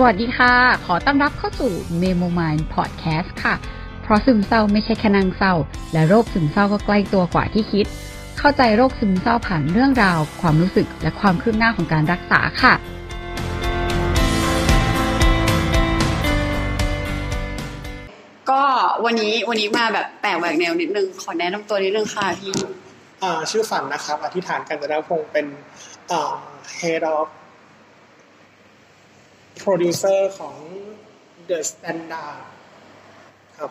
สวัสดีค่ะ ขอต้อนรับเข้าสู่ Memo Mind Podcast ค่ะ เพราะซึมเศร้าไม่ใช่แค่นางเศร้า และโรคซึมเศร้าก็ใกล้ตัวกว่าที่คิด เข้าใจโรคซึมเศร้าผ่านเรื่องราว ความรู้สึกและความคืบหน้าของการรักษาค่ะ ก็วันนี้วันนี้มาแบบแปลกแหวกแนวนิดนึง ขอแนะนำตัวนิดนึงค่ะพี่อ่าชื่อฝันนะครับ อธิษฐานกันจนพงศ์เป็น อ่า head of producer ของ The Standard ครับ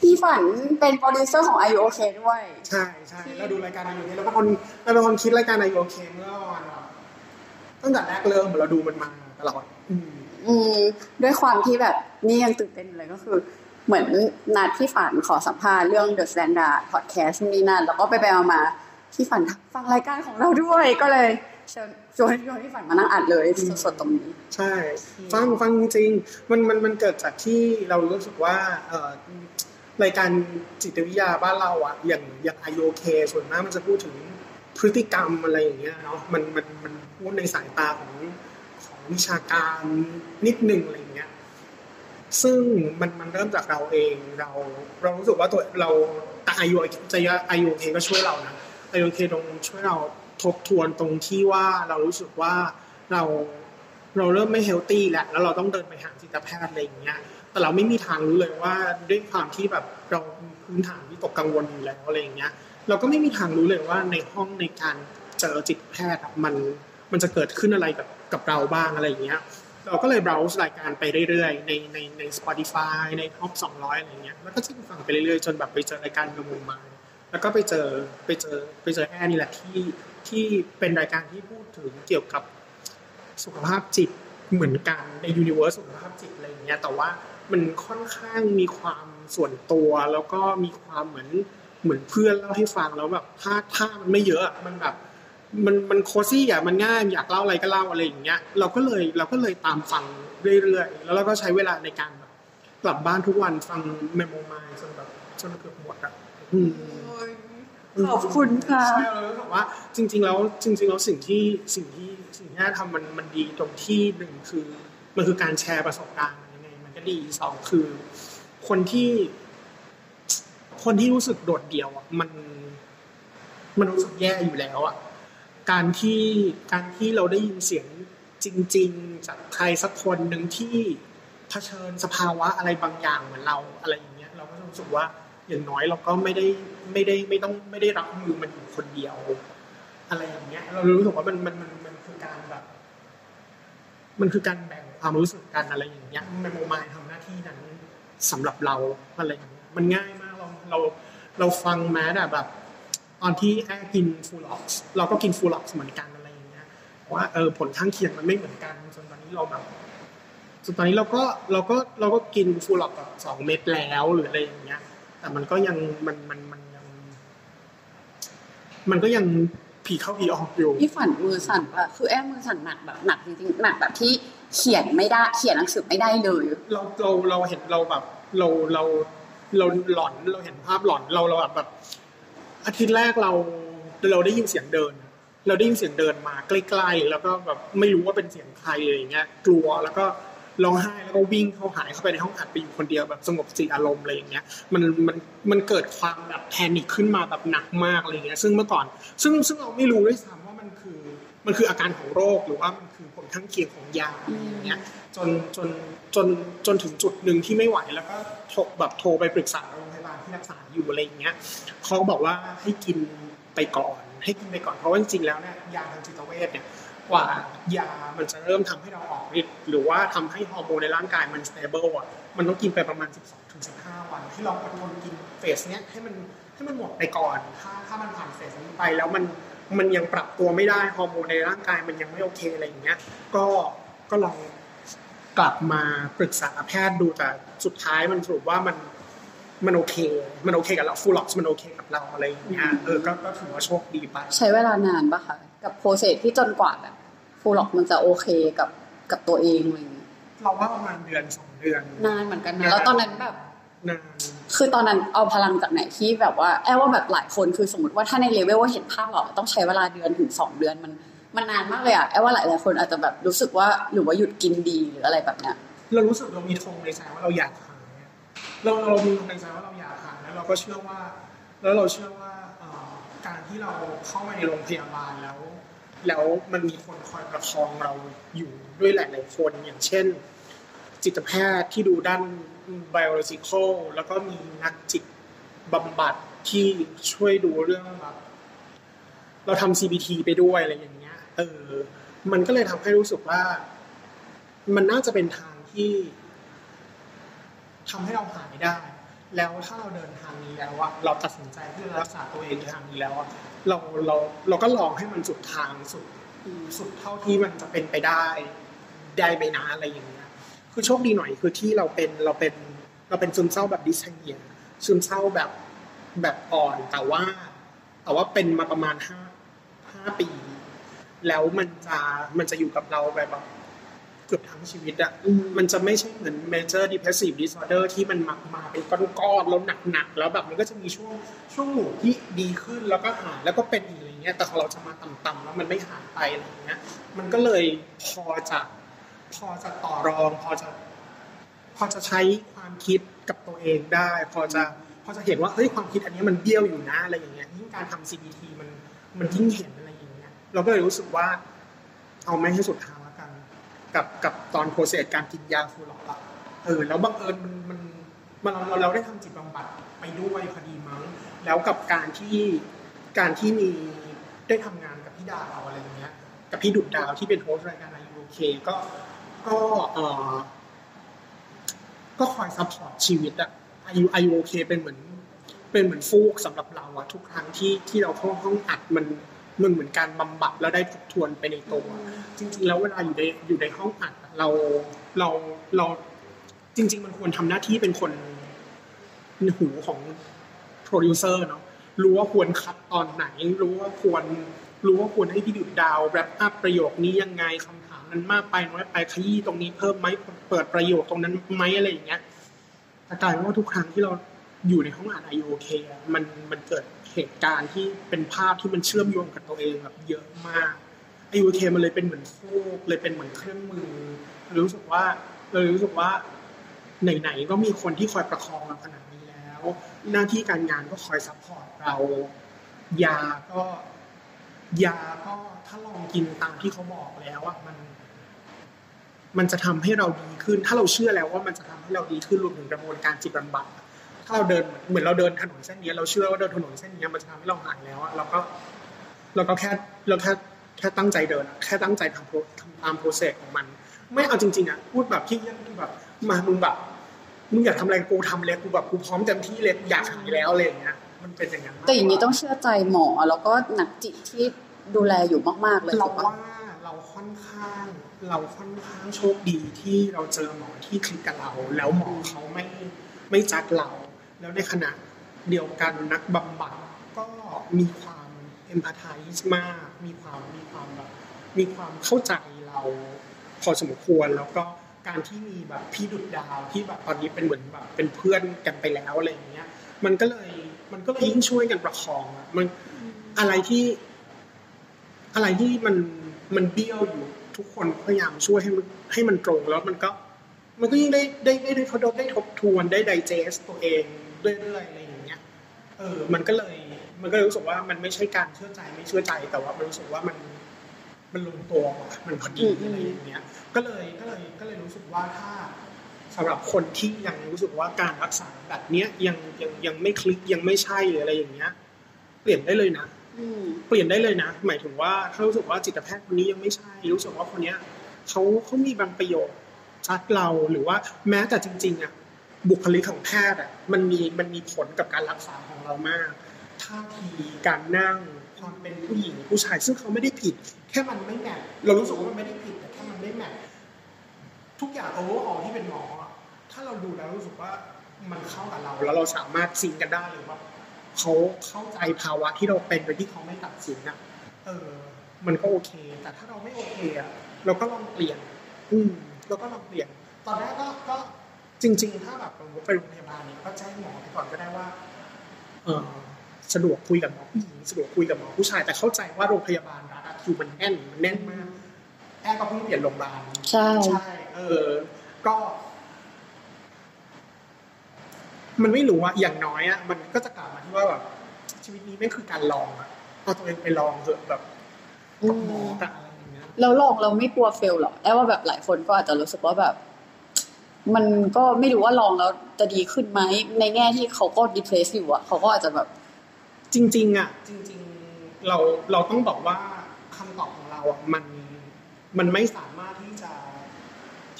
พี่ฝันเป็นโปรดิวเซอร์ของ IU OK ด้วย ใช่ใช่เราดูรายการ IOK เราเป็นคนเราเป็นคนคิดรายการ IOK เมื่อวันตั้งแต่แรกเริ่มเราดูมันมาตลอดอืมอืมด้วยความที่แบบนี่ยังตื่นเต้นอยู่เลยก็คือ เหมือนนัดพี่ฝันขอสัมภาษณ์เรื่อง The Standard Podcast นี่นั่นแล้วก็ไปไปมาๆพี่ฝันฟังรายการของเราด้วยก็เลย เชิญชวนชวนพี่ฝันมานั่งอัดเลยสดๆตรงนี้ ใช่ ฟังฟังจริงมันมันมันเกิดจากที่เรารู้สึกว่าเออรายการจิตวิทยาบ้านเราอะอย่างอย่าง IOK ส่วนมากมันจะพูดถึงพฤติกรรมอะไรอย่างเงี้ยเนาะมันมันมันพูดในสายตาของของวิชาการนิดนึงอะไรเงี้ย ซึ่งมันมันเริ่มจากเราเองเราเรารู้สึกว่าตัวเราแต่ IOK จะ IOK ก็ช่วยเรานะ IOK ตรงช่วยเรา ทบทวนตรงที่ว่าเรารู้สึกว่าเราเราเริ่มไม่เฮลตี้แล้วแล้วเราต้องเดินไปหาจิตแพทย์อะไรอย่างเงี้ย แต่เราไม่มีทางรู้เลยว่าด้วยความที่แบบเราพื้นฐานวิตกกังวลอยู่แล้วอะไรอย่างเงี้ย เราก็ไม่มีทางรู้เลยว่าในห้องในการเจอจิตแพทย์มันมันจะเกิดขึ้นอะไรกับกับเราบ้างอะไรอย่างเงี้ย เราก็เลย browse รายการไปเรื่อยๆ ในในใน Spotify ใน Top 200 อะไรเงี้ย แล้วก็จิ้มฟังไปเรื่อยๆ จนแบบไปเจอรายการกระมุมมา แล้วก็ไปเจอไปเจอไปเจอแอร์นี่แหละที่ ที่เป็นรายการที่พูดถึงเกี่ยวกับสุขภาพจิตเหมือนกันในยูนิเวอร์สสุขภาพจิตอะไรอย่างเงี้ยแต่ว่ามันค่อนข้างมีความส่วนตัวแล้วก็มีความเหมือนเหมือนเพื่อนเล่าให้ฟังแล้วแบบถ้าถ้ามันไม่เยอะอะมันแบบมันมันโคซี่อะมันง่ายอยากเล่าอะไรก็เล่าอะไรอย่างเงี้ยเราก็เลยเราก็เลยตามฟังเรื่อยๆ แล้วเราก็ใช้เวลาในการแบบกลับบ้านทุกวันฟังเมโมมายจนแบบจนเกือบหมดอะอืม ขอบคุณค่ะใช่เรารู้สึกว่า จริง ๆ แล้วจริง ๆ แล้วสิ่งที่สิ่งที่สิ่งที่น่าทำมันมันดีตรงที่หนึ่งคือ มันคือการแชร์ประสบการณ์ยังไงมันก็ดีสองคือ คนที่ คนที่รู้สึกโดดเดี่ยวอะมัน มันรู้สึกแย่อยู่แล้วอะการที่การที่เราได้ยินเสียงจริง ๆ จากใครสักคนหนึ่งที่เผชิญสภาวะอะไรบางอย่างเหมือนเราอะไรอย่างเงี้ย เราก็จะรู้สึกว่า อย่างน้อยเราก็ไม่ได้ไม่ได้ไม่ต้องไม่ได้รับมือมันอยู่คนเดียว อะไรอย่างเงี้ย เรารู้สึกว่ามันมันมันมันคือการแบบ มันคือการแบ่งความรู้สึกกันอะไรอย่างเงี้ยแมโมมายทำหน้าที่นั้นสำหรับเราอะไรอย่างเงี้ยมันง่ายมากเราเราเราฟังแม้แต่แบบ ตอนที่แอกินฟูลออกเราก็กินฟูลออกเหมือนกันอะไรอย่างเงี้ยว่าเออผลข้างเคียงมันไม่เหมือนกันจนตอนนี้เราแบบจนตอนนี้เราก็เราก็เราก็กินฟูลออกแบบสองเม็ดแล้วหรืออะไรอย่างเงี้ย แต่มันก็ยังมันมันมันยังมันก็ยังผีเข้าผีออกอยู่พี่ฝันมือสั่นปะคือแอบมือสั่นหนักแบบหนักจริงๆหนักแบบที่เขียนไม่ได้ เขียนหนังสือไม่ได้เลย เราเราเราเห็นเราแบบ เราเราเราหลอนเราเห็นภาพหลอนเราเราแบบแบบอาทิตย์แรกเราเราได้ยินเสียงเดิน เราได้ยินเสียงเดินมาใกล้ๆแล้วก็แบบไม่รู้ว่าเป็นเสียงใครอะไรอย่างเงี้ยกลัวแล้วก็ ร้องไห้แล้วก็วิ่งเข้าหายเข้าไปในห้องอัดไปอยู่คนเดียวแบบสงบสติอารมณ์อะไรอย่างเงี้ยมันมันมันเกิดความแบบแพนิคขึ้นมาแบบหนักมากอะไรอย่างเงี้ยซึ่งเมื่อก่อน ซึ่งซึ่งเราไม่รู้ด้วยซ้ำว่ามันคือมันคืออาการของโรคหรือว่ามันคือผลข้างเคียงของยาอะไรอย่างเงี้ยจนจนจนจนถึงจุดหนึ่งที่ไม่ไหวแล้วก็โทรแบบโทรไปปรึกษาโรงพยาบาลที่รักษาอยู่อะไรอย่างเงี้ยเขาบอกว่าให้กินไปก่อน ให้กินไปก่อนเพราะว่าจริงๆแล้วเนี่ยยาทางจิตเวชเนี่ย กว่ายามันจะเริ่มทำให้เราออกฤทธิ์หรือว่าทำให้ฮอร์โมนในร่างกายมัน stable อะมันต้องกินไปประมาณ 12ถึง15 วันให้เราอดทนกินเฟสเนี้ยให้มันให้มันหมดไปก่อน ถ้าถ้ามันผ่านเฟสนี้ไปแล้วมันมันยังปรับตัวไม่ได้ฮอร์โมนในร่างกายมันยังไม่โอเคอะไรอย่างเงี้ย ก็ก็ลองกลับมาปรึกษาแพทย์ดูแต่สุดท้ายมันสรุปว่ามันมันโอเค มันโอเคกับเราฟูลล็อกมันโอเคกับเราอะไรอย่างเงี้ยเออก็ก็ถือว่าโชคดีไป ใช้เวลานานปะคะกับโปรเซสที่จนกว่าแบบ ฟูลล็อกมันจะโอเคกับกับตัวเองอะไรอย่างเงี้ยเราว่าประมาณเดือนสองเดือน นานเหมือนกันนะแล้วตอนนั้นแบบนานคือตอนนั้นเอาพลังจากไหนที่แบบว่าแอบว่าแบบหลายคนคือสมมติว่าถ้าในเลเวลว่าเห็นภาพหรอกต้องใช้เวลาเดือนถึงสองเดือนมันมันนานมากเลยอะไอ้ว่าหลายหลายคนอาจจะแบบรู้สึกว่าหรือว่าหยุดกินดีหรืออะไรแบบเนี้ยเรารู้สึกเรามีธงในใจว่าเราอยากหายเราเรามีธงในใจว่าเราอยากหายแล้วเราก็เชื่อว่า แล้วเราเชื่อว่าการที่เราเข้ามาในโรงพยาบาลแล้ว แล้วมันมีคนคอยประคองเราอยู่ด้วยหลาย ๆ คนอย่างเช่น จิตแพทย์ที่ดูด้าน biological แล้วก็มีนักจิตบำบัดที่ช่วยดูเรื่องแบบเราทำ CBT ไปด้วยอะไรอย่างเงี้ย เออ มันก็เลยทำให้รู้สึกว่า มันน่าจะเป็นทางที่ทำให้เราหายได้ แล้วถ้าเราเดินทางนี้แล้วอะเราตัดสินใจที่จะรักษาตัวเองในทางนี้แล้วอะเราเราเราก็ลองให้มันสุดทางสุดสุดเท่าที่มันจะเป็นไปได้ได้ไปนะอะไรอย่างเงี้ย คือโชคดีหน่อยคือที่เราเป็นเราเป็นเราเป็นซึมเศร้าแบบดิสเนียซึมเศร้าแบบแบบอ่อนแต่ว่าแต่ว่าเป็นมาประมาณห้าห้าปี แล้วมันจะมันจะอยู่กับเราแบบแบบ เกือบทั้งชีวิตอะมันจะไม่ใช่เหมือน major depressive disorder ที่มันมามาเป็นก้อนๆแล้วหนักๆแล้วแบบมันก็จะมีช่วงช่วงหมู่ที่ดีขึ้นแล้วก็หายแล้วก็เป็นอีกอะไรเงี้ยแต่ของเราจะมาต่ำๆแล้วมันไม่หายไปอะไรเงี้ย มันก็เลยพอจะพอจะต่อรองพอจะพอจะใช้ความคิดกับตัวเองได้ พอจะพอจะเห็นว่าเฮ้ยความคิดอันนี้มันเบี้ยวอยู่นะอะไรอย่างเงี้ยยิ่งการทำ CBT มันมันยิ่งเห็นอะไรอย่างเงี้ยเราก็เลยรู้สึกว่าเอาไม่ให้สุดทาง กับกับตอนโปรเซสการกินยาฟูลอกอะเออแล้วบังเอิญมันมันมันเราเราได้ทำจิตบำบัดไปด้วยพอดีมั้ง แล้วกับการที่การที่มีได้ทำงานกับพี่ดาวอะไรอย่างเงี้ย กับพี่ดุดดาวที่เป็น host รายการ R U OK ก็ก็เออก็คอย support ชีวิตอะ R U R U OK เป็นเหมือนเป็นเหมือนฟูกสำหรับเราอะทุกครั้งที่ที่เราเข้าห้องอัดมัน มันเหมือนการบำบัดแล้วได้ทบทวนไปในตัว จริง ๆ แล้วเวลาอยู่ในอยู่ในห้องอัดเราเราเราจริง ๆ มันควรทำหน้าที่เป็นคนหูของโปรดิวเซอร์เนาะรู้ว่าควร cut ตอนไหน รู้ว่าควรรู้ว่าควรให้พี่ดุดดาว wrap up ประโยคนี้ยังไงคำถามนั้นมากไปน้อยไปขยี้ตรงนี้เพิ่มไหมเปิดประโยคตรงนั้นไหมอะไรอย่างเงี้ยแต่กลายว่าทุกครั้งที่เราอยู่ในห้องอัด R U OK มันมันเกิด เหตุการณ์ที่เป็นภาพที่มันเชื่อมโยงกับตัวเองแบบเยอะมาก R U OK มันเลยเป็นเหมือนฟูกเลยเป็นเหมือนเครื่องมือรู้สึกว่าเรารู้สึกว่าไหนๆก็มีคนที่คอยประคองเราขนาดนี้แล้ว หน้าที่การงานก็คอย support เรายาก็ยาก็ถ้าลองกินตามที่เขาบอกแล้วอะมัน มันจะทำให้เราดีขึ้น ถ้าเราเชื่อแล้วว่ามันจะทำให้เราดีขึ้นรวมถึงกระบวนการจิตบำบัด ถ้าเราเดินเหมือนเราเดินถนนเส้นนี้เราเชื่อว่าเดินถนนเส้นนี้มันจะทำให้เราหายแล้วอะเราก็เราก็แค่เราแค่แค่ตั้งใจเดินอะแค่ตั้งใจทำโปรทำตามโปรเซสของมัน ไม่เอาจริงๆอะพูดแบบที่ยังแบบมามึงแบบมึงอยากทำอะไรกูทำเลยกูแบบกูพร้อมเต็มที่เลยอยากหายแล้วอะไรอย่างเงี้ยมันเป็นอย่างนั้นมกกว่แต่อย่างนี้ต้องเชื่อใจหมอแล้วก็นักจิตที่ดูแลอยู่มากๆเลยเราถูกปะว่าเราค่อนข้างเราค่อนข้างโชคดีที่เราเจอหมอที่คลิกกับเรา แล้วหมอเขาไม่ไม่จัดเรา แล้วในขณะเดียวกันนักบำบัดก็มีความเอมพัตไทส์มาก มีความมีความแบบมีความเข้าใจเราพอสมควรแล้วก็การที่มีแบบพี่ดุดดาวที่แบบตอนนี้เป็นเหมือนแบบเป็นเพื่อนกันไปแล้วอะไรอย่างเงี้ย มันก็เลยมันก็เลยยิ่งช่วยกันประคองอะมันอะไรที่ อะไรที่มันมันเบี้ยวอยู่ทุกคนพยายามช่วยให้มันให้มันตรงแล้วมันก็ มันก็ยิ่งได้ได้ได้ได้ทบได้ทบทวนได้ไดเจสตัวเอง เรื่อยๆอะไรอย่างเงี้ยเออมันก็เลยมันก็เลยรู้สึกว่ามันไม่ใช่การเชื่อใจไม่เชื่อใจแต่ว่ามันรู้สึกว่ามันมันลงตัวมันพอดีอะไรอย่างเงี้ย ก็เลยก็เลยก็เลยรู้สึกว่าถ้าสำหรับคนที่ยังรู้สึกว่าการรักษาแบบเนี้ยยังยังยังไม่คลิกยังไม่ใช่หรืออะไรอย่างเงี้ย เปลี่ยนได้เลยนะอืมเปลี่ยนได้เลยนะ หมายถึงว่าถ้ารู้สึกว่าจิตแพทย์คนนี้ยังไม่ใช่รู้สึกว่าคนเนี้ยเขาเขามีบางประโยชน์ชัดเราหรือว่าแม้แต่จริง ๆอะ บุคลิกของแพทย์อะมันมีมันมีผลกับการรักษาของเรามากท่าทีการนั่งความเป็นผู้หญิงผู้ชายซึ่งเขาไม่ได้ผิด แค่มันไม่แมทเรารู้สึกว่ามันไม่ได้ผิดแต่แค่มันไม่แมททุกอย่างโอเวอร์ออที่เป็นหมอ ถ้าเราดูแล้วรู้สึกว่ามันเข้ากับเรา แล้วเราสามารถซิงกันได้หรือว่าเขาเข้าใจภาวะที่เราเป็นโดยที่เขาไม่ตัดสินอะเออ มันก็โอเค แต่ถ้าเราไม่โอเคอะเราก็ลองเปลี่ยน อืมเราก็ลองเปลี่ยน ตอนแรกก็ก็ จริง ๆ ถ้าแบบสมมติไปโรงพยาบาลเนี่ยก็แจ้งหมอไปก่อนก็ได้ว่า เออสะดวกคุยกับหมอผู้หญิงสะดวกคุยกับหมอผู้ชาย แต่เข้าใจว่าโรงพยาบาลรัฐอะทคิวมันแน่นมันแน่นมากแอร์ก็เพิ่งเปลี่ยนโรงพยาบาลใช่ใช่เออ ก็ มันไม่รู้อะอย่างน้อยอะมันก็จะกลับมาที่ว่าแบบชีวิตนี้ไม่งคือการลองอะเอาตัวเองไปลองเถอะแบบกับหมอกับอะไรอย่างเงี้ยแล้วลองเราไม่กลัวเฟลหรอแอบว่าแบบหลายคนก็อาจจะรู้สึกว่าแบบ มันก็ไม่รู้ว่าลองแล้วจะดีขึ้นไหม ในแง่ที่เขาก็ดิเพรสอยู่อะเขาก็อาจจะแบบ จริง ๆอะจริง ๆ เราเราต้องบอกว่าคำตอบของเราอะมันมันไม่สามารถที่จะ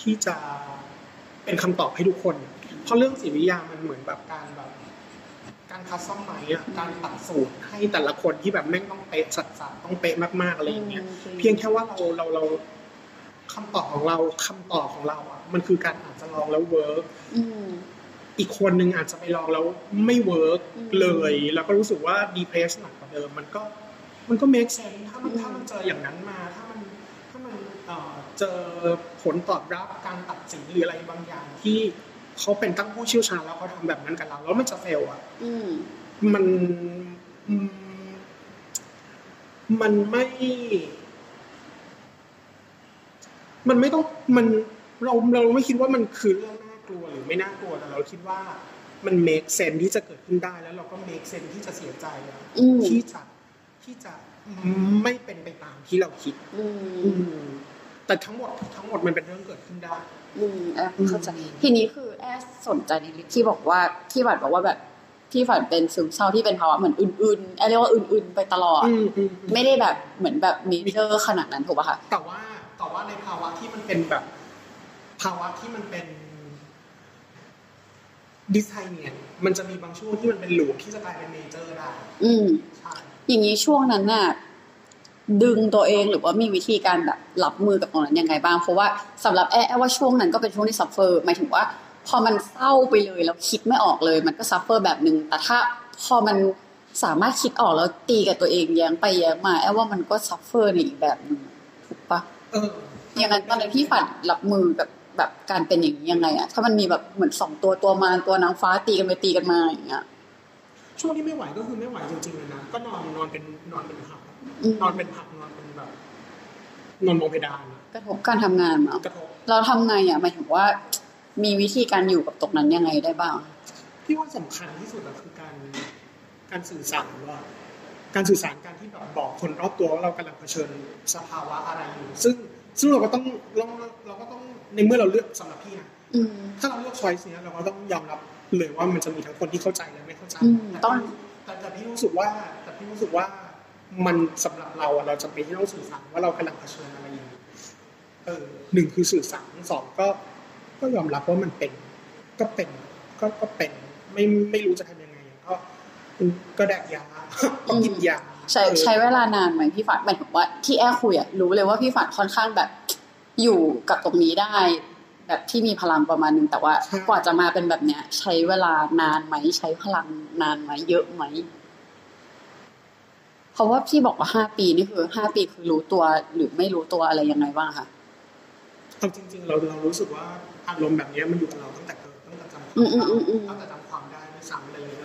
ที่จะเป็นคำตอบให้ทุกคน เพราะเรื่องจิตวิทยามันเหมือนแบบการแบบ การ customize อะการตัดสูทให้แต่ละคนที่แบบแม่งต้องเป๊ะสัดๆต้องเป๊ะมากๆอะไรอย่างเงี้ย เพียงแค่ว่าเราเราเรา คำตอบของเราคำตอบของเราอะมันคือการอาจจะลองแล้ว work อืมอีกคนหนึ่งอาจจะไปลองแล้วไม่ work อืมเลย แล้วก็รู้สึกว่า depress หนักกว่าเดิม มันก็มันก็ make sense ถ้ามันอืมถ้ามันเจออย่างนั้นมา ถ้ามันถ้ามันเอ่อเจอผลตอบรับการตัดสินหรืออะไรบางอย่างที่เขาเป็นตั้งผู้เชี่ยวชาญแล้วเขาทำแบบนั้นกับเราแล้วมันจะเฟลอะอืมมันอืมมันไม่ มันไม่ต้องมันเราเราไม่คิดว่ามันคือเรื่องน่ากลัวหรือไม่น่ากลัวแต่เราคิดว่ามัน make sense ที่จะเกิดขึ้นได้แล้วเราก็ make sense ที่จะเสียใจอะอืมที่จะที่จะไม่เป็นไปตามที่เราคิดอืมอืมแต่ทั้งหมดทั้งหมดมันเป็นเรื่องเกิดขึ้นได้อืมแอบเข้าใจอืมทีนี้คือแอบสนใจในที่บอกว่าที่ฝันบอกว่าแบบที่ฝันเป็นซึมเศร้าที่เป็นภาวะเหมือนอื่นๆแอบเรียกว่าอื่นๆ ไปตลอดอืมอืมอืมไม่ได้แบบเหมือนแบบมีเจอขนาดนั้นถูกป่ะคะแต่ว่า แต่ว่าในภาวะที่มันเป็นแบบ ภาวะที่มันเป็นดิสไทเนียมันจะมีบางช่วงที่มันเป็น loop ที่จะกลายเป็น major ได้ อืมใช่อย่างนี้ช่วงนั้นน่ะดึงตัวเองหรือว่ามีวิธีการแบบรับมือกับตรงนั้นยังไงบ้างเพราะว่าสำหรับแอร์แอร์ว่าช่วงนั้นก็เป็นช่วงที่ suffer หมายถึงว่า พอมันเศร้าไปเลยแล้วคิดไม่ออกเลย มันก็ suffer แบบหนึ่งแต่ถ้าพอมันสามารถคิดออกแล้วตีกับตัวเองแย้งไปแย้งมาแอร์ว่ามันก็ suffer ในอีกแบบหนึ่งถูกปะเอออย่างนั้นตอนนั้นพี่ฝันรับมือกับแบบการเป็นอย่างนี้ยังไงอะถ้ามันมีแบบเหมือนสองตัวตัวมารตัวนางฟ้าตีกันไปตีกันมาอย่างเงี้ยช่วงที่ไม่ไหวก็คือไม่ไหวจริงๆเลยนะก็นอนนอนเป็นนอนเป็นผักอืมนอนเป็นผักนอนเป็นแบบนอนมองเพดานอะกระทบการทำงานเนาะกระทบเราทำไงอะหมายถึงว่า มีวิธีการอยู่กับตรงนั้นยังไงได้บ้างพี่ว่าสำคัญที่สุดอะคือการการสื่อสารว่า การสื่อสารการที่แบบบอกคนรอบตัวว่าเรากำลังเผชิญสภาวะอะไรอยู่ ซึ่งซึ่งเราก็ต้องเราเราก็ต้องในเมื่อเราเลือกสำหรับพี่นะอืมถ้าเราเลือกช้อยส์เนี้ยเราก็ต้องยอมรับเลยว่ามันจะมีทั้งคนที่เข้าใจและไม่เข้าใจอืมแต่ต้องแต่แต่พี่รู้สึกว่าแต่พี่รู้สึกว่ามันสำหรับเราอะเราจะเป็นที่ต้องสื่อสารว่าเรากำลังเผชิญอะไรอยู่เออหนึ่งคือสื่อสารสองก็ก็ยอมรับว่ามันเป็น ก็เป็นก็ก็เป็นไม่ไม่รู้จะทำยังไง ก็ก็แดกยาก็กินยาใช้เออใช้เวลานานไหมพี่ฝันหมายถึงว่าที่แอร์คุยอะรู้เลยว่าพี่ฝันค่อนข้างแบบอยู่กับตรงนี้ได้ แบบที่มีพลังประมาณนึงแต่ว่าใช่กว่าจะมาเป็นแบบเนี้ย ใช้เวลานานไหมใช้พลังนานไหมเยอะไหมเพราะว่าพี่บอกว่าห้าปีนี่คือห้าปีคือรู้ตัวหรือไม่รู้ตัวอะไรยังไงบ้างคะเอาจริงๆเราเรารู้สึกว่าอารมณ์แบบเนี้ยมันอยู่กับเราตั้งแต่เกิดตั้งแต่จำความอืมอืมอืมอืมตั้งแต่จำ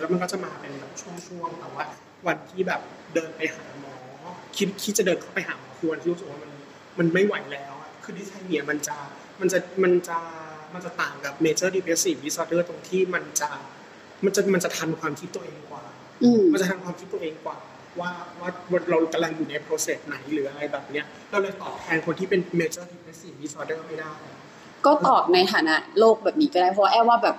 แล้วมันก็จะมาเป็นแบบช่วงๆแต่ว่าวันที่แบบเดินไปหาหมอคิดคิดจะเดินเข้าไปหาหมอคือวันที่รู้สึกว่ามันมันไม่ไหวแล้วอะคือดิสไทเนียมันจะมันจะมันจะมันจะต่างกับ major depressive disorder ตรงที่มันจะมันจะมันจะทันความคิดตัวเองกว่า มันจะทันความคิดตัวเองกว่า ว่าว่าเรากำลังอยู่ใน process ไหนหรืออะไรแบบเนี้ยเราเลยตอบแทนคนที่เป็น major depressive disorder ไม่ได้ ก็ตอบในฐานะโลกแบบนี้ก็ได้เพราะว่าแอบว่าแบบ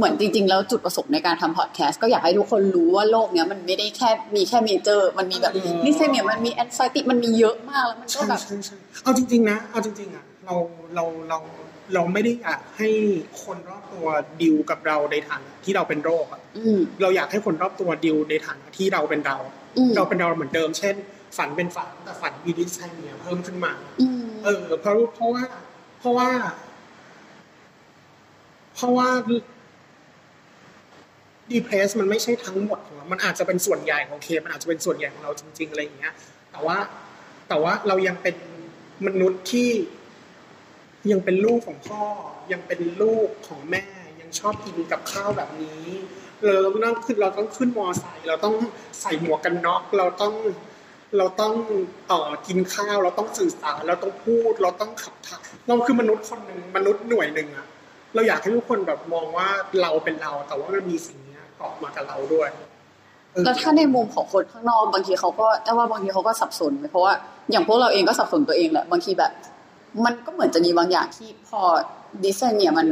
เหมือนจริง ๆ แล้วจุดประสงค์ในการทำพอดแคสต์ก็อยากให้ทุกคนรู้ว่าโลกเนี้ยมันไม่ได้แค่มีแค่ major มันมีแบบอืมนิสเนียมันมี anxiety มันมีเยอะมากแล้วมันก็ใช่แบบใช่ใช่เอาจริง ๆ นะ เอาจริงๆอะเราเราเราเราไม่ได้อยากให้คนรอบตัวดิวกับเราในฐานะที่เราเป็นโรคอะอืมเราอยากให้คนรอบตัวดิวในฐานะที่เราเป็นเราอืมเราเป็นเราเหมือนเดิม เช่น ฝันเป็นฝันแต่ฝันมี dysthymia เพิ่มขึ้นมาอืมเออเพราะเพราะว่า เพราะว่า เพราะว่า depress มันไม่ใช่ทั้งหมดของเรามันอาจจะเป็นส่วนใหญ่ของเคมันอาจจะเป็นส่วนใหญ่ของเราจริง ๆอะไรอย่างเงี้ย แต่ว่าแต่ว่าเรายังเป็นมนุษย์ที่ ยังเป็นลูกของพ่อ ยังเป็นลูกของแม่ ยังชอบกินกับข้าวแบบนี้เราต้องขึ้นเราต้องขึ้นมอไซค์เราต้องใส่หมวกกันน็อกเราต้องเราต้องเอ่อกินข้าว เราต้องสื่อสารเราต้องพูด เราต้องขับถ่ายเราคือมนุษย์คนหนึ่งมนุษย์หน่วยหนึ่งอะเราอยากให้ทุกคนแบบมองว่าเราเป็นเราแต่ว่ามันมีสิ่ง เนี้ยออกมากับเราด้วยเออแล้วถ้าในมุมของคนข้างนอกบางทีเขาก็แต่ว่าบางทีเขาก็สับสนเพราะว่าอย่างพวกเราเองก็สับสนตัวเองแหละบางทีแบบ มันก็เหมือนจะมีบางอย่างที่พอ dysthymia มัน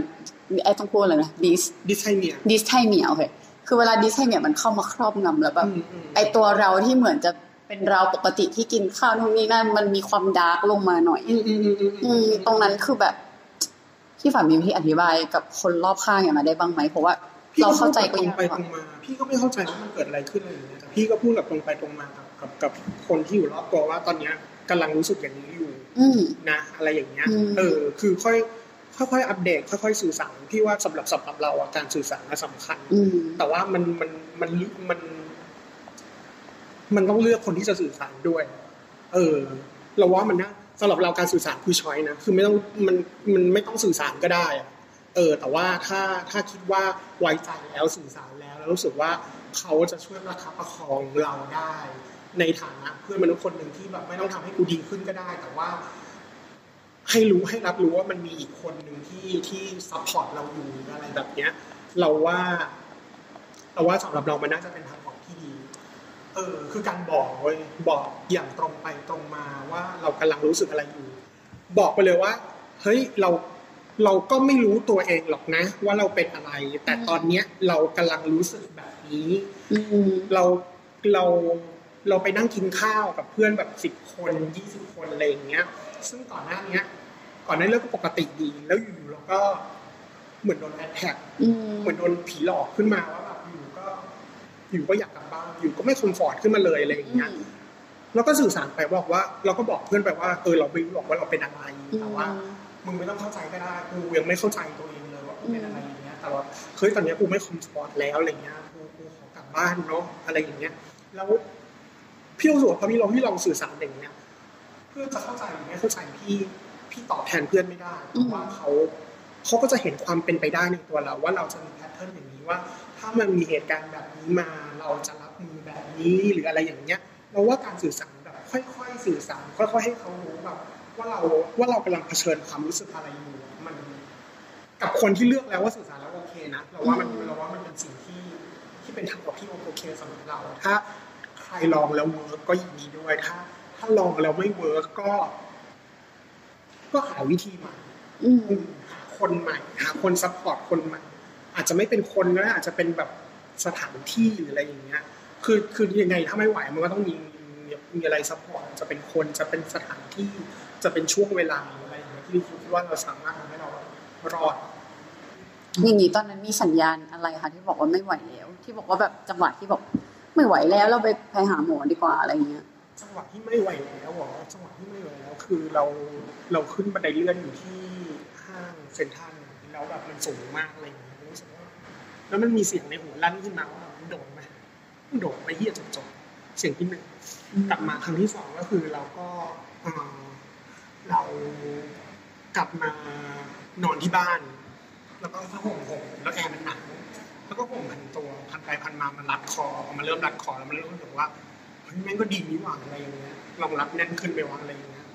ไอ้ต้องพูดอะไรนะ dys dysthymia dysthymia โอเคคือเวลาดิสไทเมียมันเข้ามาครอบงำแล้วแบบอืมอืมไอตัวเราที่เหมือนจะเป็นเราปกติที่กินข้าวนู่นนี่นั่นมันมีความดาร์กลงมาหน่อย อืมอืมอืมอืมอืมตรงนั้นคือแบบพี่ฝันมีวิธีอธิบายกับคนรอบข้างอย่างมาได้บ้างไหมเพราะว่าพี่ เราเข้าใจก็ก็ตรงยากไปกตว่ารงมา พี่ก็ไม่เข้าใจว่ามันเกิดอะไรขึ้นอะไรอย่างเงี้ยแต่พี่ก็พูดกับตรงไปตรงมากับกับกับคนที่อยู่รอบตัวว่าตอนเนี้ยกำลังรู้สึกอย่างนี้อยู่อืมนะอะไรอย่างเงี้ยอืมเออ คือค่อยค่อยๆอัปเดตค่อยๆสื่อสารพี่ว่าสำหรับสำหรับเราอะการสื่อสารน่ะสำคัญอืมแต่ว่ามันมันมันมัน มันต้องเลือกคนที่จะสื่อสารด้วย เออ เราว่ามันนะสำหรับเราการสื่อสารคือช้อยนะคือไม่ต้องมันมันไม่ต้องสื่อสารก็ได้อะ เออแต่ว่าถ้าถ้าคิดว่าไว้ใจแล้วสื่อสารแล้ว แล้วรู้สึกว่าเขาจะช่วยประคับประคองเราได้ ในฐานะเพื่อนมนุษย์คนหนึ่งที่แบบไม่ต้องทำให้กูดีขึ้นก็ได้ แต่ว่า ให้รู้ให้รับรู้ว่ามันมีอีกคนหนึ่งที่ที่ support เราอยู่อะไรแบบเนี้ย เราว่าเราว่าสำหรับเรามันน่าจะเป็นทางออกที่ดี เออ คือการบอกเว้ยบอกอย่างตรงไปตรงมาว่าเรากำลังรู้สึกอะไรอยู่ บอกไปเลยว่า เฮ้ยเรา เราก็ไม่รู้ตัวเองหรอกนะ ว่าเราเป็นอะไร แต่ตอนเนี้ยเรากำลังรู้สึกแบบนี้อืมเราเราเราไปนั่งกินข้าวกับเพื่อนแบบสิบคนยี่สิบคนอะไรอย่างเงี้ย ซึ่งก่อนหน้าเนี้ย ก่อนหน้าเรื่องก็ปกติดี แล้วอยู่ๆเราก็เหมือนโดนแอดแท็กอืมเหมือนโดนผีหลอกขึ้นมาว่าแบบอยู่ก็ อยู่ก็อยากกลับบ้านอยู่ก็ไม่คอมฟอร์ตขึ้นมาเลยอะไรอย่างเงี้ยเราก็สื่อสารไปบอกว่า เราก็บอกเพื่อนไปว่าเออเราไม่รู้หรอกว่าเราเป็นอะไรแต่ว่า มึงไม่ต้องเข้าใจก็ได้กูยังไม่เข้าใจตัวเองเลยว่ากูเป็นอะไรอย่างเงี้ยแต่ว่าเฮ้ยตอนเนี้ยกูไม่คอมฟอร์ตแล้วอะไรเงี้ยกูกูขอกลับบ้านเนาะอะไรอย่างเงี้ยแล้วพี่รู้สึกว่าพอพี่ลองพี่ลองสื่อสารอย่างเงี้ยเพื่อนจะเข้าใจหรือไม่เข้าใจพี่พี่ตอบแทนเพื่อนไม่ได้เพราะว่าเขาเขาก็จะเห็นความเป็นไปได้ในตัวเรา ว่าเราจะมีแพทเทิร์นอย่างนี้ว่า ถ้ามันมีเหตุการณ์แบบนี้มาเราจะรับมือแบบนี้หรืออะไรอย่างเงี้ยเราว่าการสื่อสารแบบค่อย ๆ สื่อสารค่อย ๆ ให้เขารู้แบบ ว่าเราว่าเรากำลังเผชิญความรู้สึกอะไรอยู่มัน กับคนที่เลือกแล้วว่าสื่อสารแล้วโอเคนะเราว่ามันเราว่ามันเป็นสิ่งที่ที่เป็นทางออกที่โอเคสำหรับเรา ถ้าใครลองแล้วเวิร์กก็ยินดีด้วยถ้า ถ้าลองแล้วไม่ work์กก็ ก็หาวิธีใหม่อืมอืมหาคนใหม่หาคน support คนใหม่อาจจะไม่เป็นคนก็ได้อาจจะเป็นแบบสถานที่หรืออะไรอย่างเงี้ย คือคือยังไงถ้าไม่ไหวมันก็ต้องมีมีมีอะไร support จะเป็นคนจะเป็นสถานที่ จะเป็นช่วงเวลาหรืออะไรอย่างเงี้ยที่คิดว่าเราสามารถทำให้เรารอดอย่างนี้ตอนนั้นมีสัญญาณอะไรคะที่บอกว่าไม่ไหวแล้ว ที่บอกว่าแบบจังหวะที่บอกไม่ไหวแล้วเราไปไปหาหมอดีกว่าอะไรเงี้ยจังหวะที่ไม่ไหวแล้วเหรอจังหวะที่ไม่ไหวแล้ว คือเราเราขึ้นบันไดเลื่อนอยู่ที่ห้างเซ็นทรัลแล้วแบบมันสูงมากอะไรอย่างเงี้ยรู้สึกว่าแล้วมันมีเสียงในหูลั่นขึ้นมาว่าแบบมันโดดไหมมันโดดไปเฮียจบจบเสียงที่หนึ่งกลับมาครั้งที่สองก็คือเราก็ เอ่อเรากลับมานอนที่บ้าน แล้วก็ผ้าห่มห่มแล้วแอร์มันหนาวแล้วก็ห่มพันตัวพันไปพันมามันรัดคอพอมันเริ่มรัดคอแล้วมันเริ่มรู้สึกว่าเฮ้ยแม่งก็ดีนี่หว่าอะไรอย่างเงี้ยลองรับแน่นขึ้นไปวางอะไรอย่างเงี้ย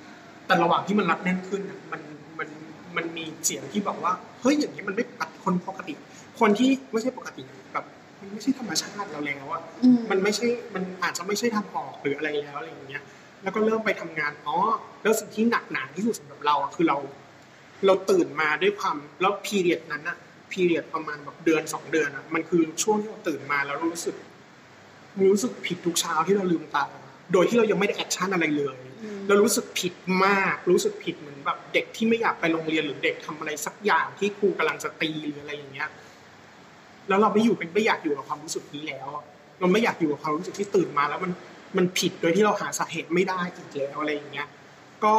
แต่ระหว่างที่มันรับแน่นขึ้นอะมันมันมันมีเสียงที่บอกว่าเฮ้ยอย่างนี้มันไม่ปกติคนปกติ คนที่ไม่ใช่ปกติแบบมันไม่ใช่ธรรมชาติเราแล้วอะอืมมันไม่ใช่มันอาจจะไม่ใช่ทางออกหรืออะไรแล้วอะไรอย่างเงี้ย แล้วก็เริ่มไปทำงานอ๋อแล้วสิ่งที่หนักหนาที่สุดสำหรับเราอะคือเรา เราตื่นมาด้วยความแล้ว period นั้นอะ period ประมาณแบบเดือนสองเดือนอะมันคือช่วงที่เราตื่นมาแล้วเรารู้สึกรู้สึกผิดทุกเช้าที่เราลืมตาโดยที่เรายังไม่ได้ action อะไรเลยเรารู้สึกผิดมาก รู้สึกผิดเหมือนแบบเด็กที่ไม่อยากไปโรงเรียนหรือเด็กทำอะไรสักอย่างที่ครูกำลังจะตีหรืออะไรอย่างเงี้ย แล้วเราไม่อยู่เป็นไม่อยากอยู่กับความรู้สึกนี้แล้ว เราไม่อยากอยู่กับความรู้สึกที่ตื่นมาแล้วมัน มันผิดโดยที่เราหาสาเหตุไม่ได้อีกแล้วอะไรอย่างเงี้ย ก็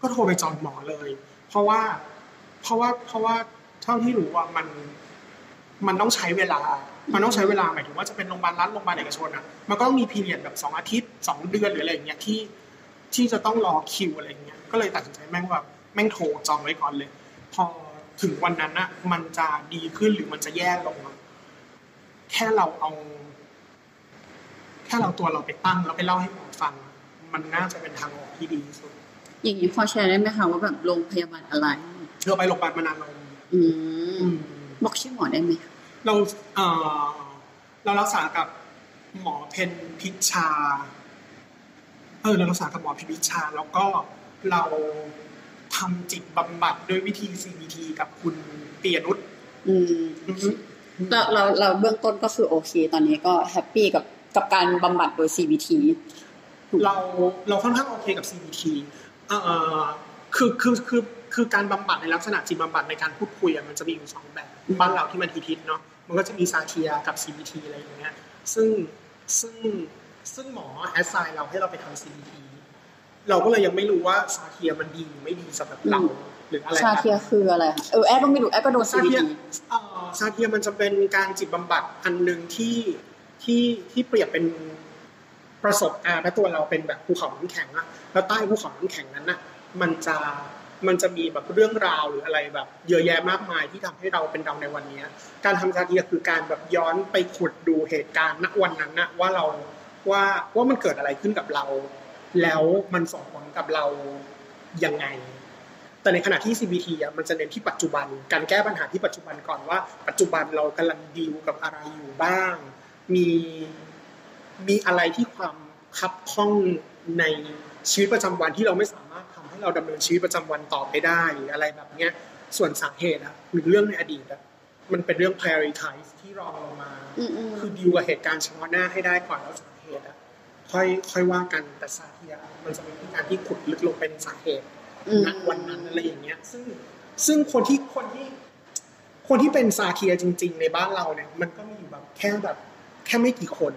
ก็โทรไปจองหมอเลย เพราะว่าเพราะว่าเพราะว่าเท่าที่รู้ว่ามันมันต้องใช้เวลา มันต้องใช้เวลาหมายถึงว่าจะเป็นโรงพยาบาลรัฐโรงพยาบาลเอกชนอะมันก็ต้องมีพีเรียดแบบสองอาทิตย์สองเดือนหรืออะไรอย่างเงี้ยที่ที่จะต้องรอคิวอะไรอย่างเงี้ย ก็เลยตัดสินใจแม่งแบบแม่งโทรจองไว้ก่อนเลย พอถึงวันนั้นอะมันจะดีขึ้นหรือมันจะแย่ลง แค่เราเอา แค่เราตัวเราไปตั้งแล้วไปเล่าให้หมอฟัง มันน่าจะเป็นทางออกที่ดีที่สุด อย่างนี้พอแชร์ได้ไหมคะว่าแบบโรงพยาบาลอะไรเธอไปโรงพยาบาลมานานนมอืมอืมบอกชื่อหมอได้ไหมคะเราเอ่อเรารักษากับหมอเพนพิชชาเออเรารักษากับหมอเพนพิชชา แล้วก็เราทำจิตบำบัดด้วยวิธี CBT กับคุณเปียนุชอืมอือฮึเราเราเราเบื้องต้นก็คือโอเค ตอนนี้ก็แฮปปี้กับ กับการบำบัดโดย CBT เราเราค่อนข้างโอเคกับ CBT เอ่อคือคือคือคือการบำบัดในลักษณะจิตบำบัดในการพูดคุยอะมันจะมีอยู่สองแบบอืมบ้านเราที่มันฮิตๆเนาะมันก็จะมีซาเทียกับ CBT อะไรอย่างเงี้ยซึ่งซึ่งซึ่งหมอassign เราให้เราไปทำ CBT เราก็เลยยังไม่รู้ว่า Satir มันดีหรือไม่ดีสำหรับเราหรืออะไร Satirคืออะไรคะเออแอร์ก็ไม่รู้แอร์ก็โดน Satir CBT เอ่อ Satir มันจะเป็นการจิตบำบัดอันหนึ่งที่ ที่ที่เปรียบเป็นประสบการณ์และตัวเราเป็นแบบภูเขาน้ำแข็งอะแล้วใต้ภูเขาน้ำแข็งนั้นน่ะมันจะมันจะมีแบบเรื่องราวหรืออะไรแบบเยอะแยะมากมายที่ทำให้เราเป็นเราในวันนี้ การทำ Satir คือการแบบย้อนไปขุดดูเหตุการณ์ณวันนั้นนะว่าเราว่าว่ามันเกิดอะไรขึ้นกับเรา แล้วมันส่งผลกับเรายังไง แต่ในขณะที่ CBT อะมันจะเน้นที่ปัจจุบัน การแก้ปัญหาที่ปัจจุบันก่อนว่า ปัจจุบันเรากำลังดีลกับอะไรอยู่บ้าง มีมีอะไรที่ความคับข้องในชีวิตประจำวันที่เราไม่สามารถทำให้เราดำเนินชีวิตประจำวันต่อไปได้หรืออะไรแบบเนี้ยส่วนสาเหตุอะหรือเรื่องในอดีตอะมันเป็นเรื่อง prioritize ที่รองลงมาอืมอืมคือดีลกับเหตุการณ์เฉพาะหน้าให้ได้ก่อนแล้วสาเหตุอะค่อยค่อยว่ากันแต่สาเหตุอะมันจะเป็นการที่ขุดลึกลงไปในสาเหตุอืมณวันนั้นอะไรอย่างเงี้ย ซึ่งซึ่งคนที่คนที่ คนที่เป็นซาเทียจริง ๆ ในบ้านเราเนี่ย มันก็มีอยู่แบบแค่แบบ แค่ไม่กี่คน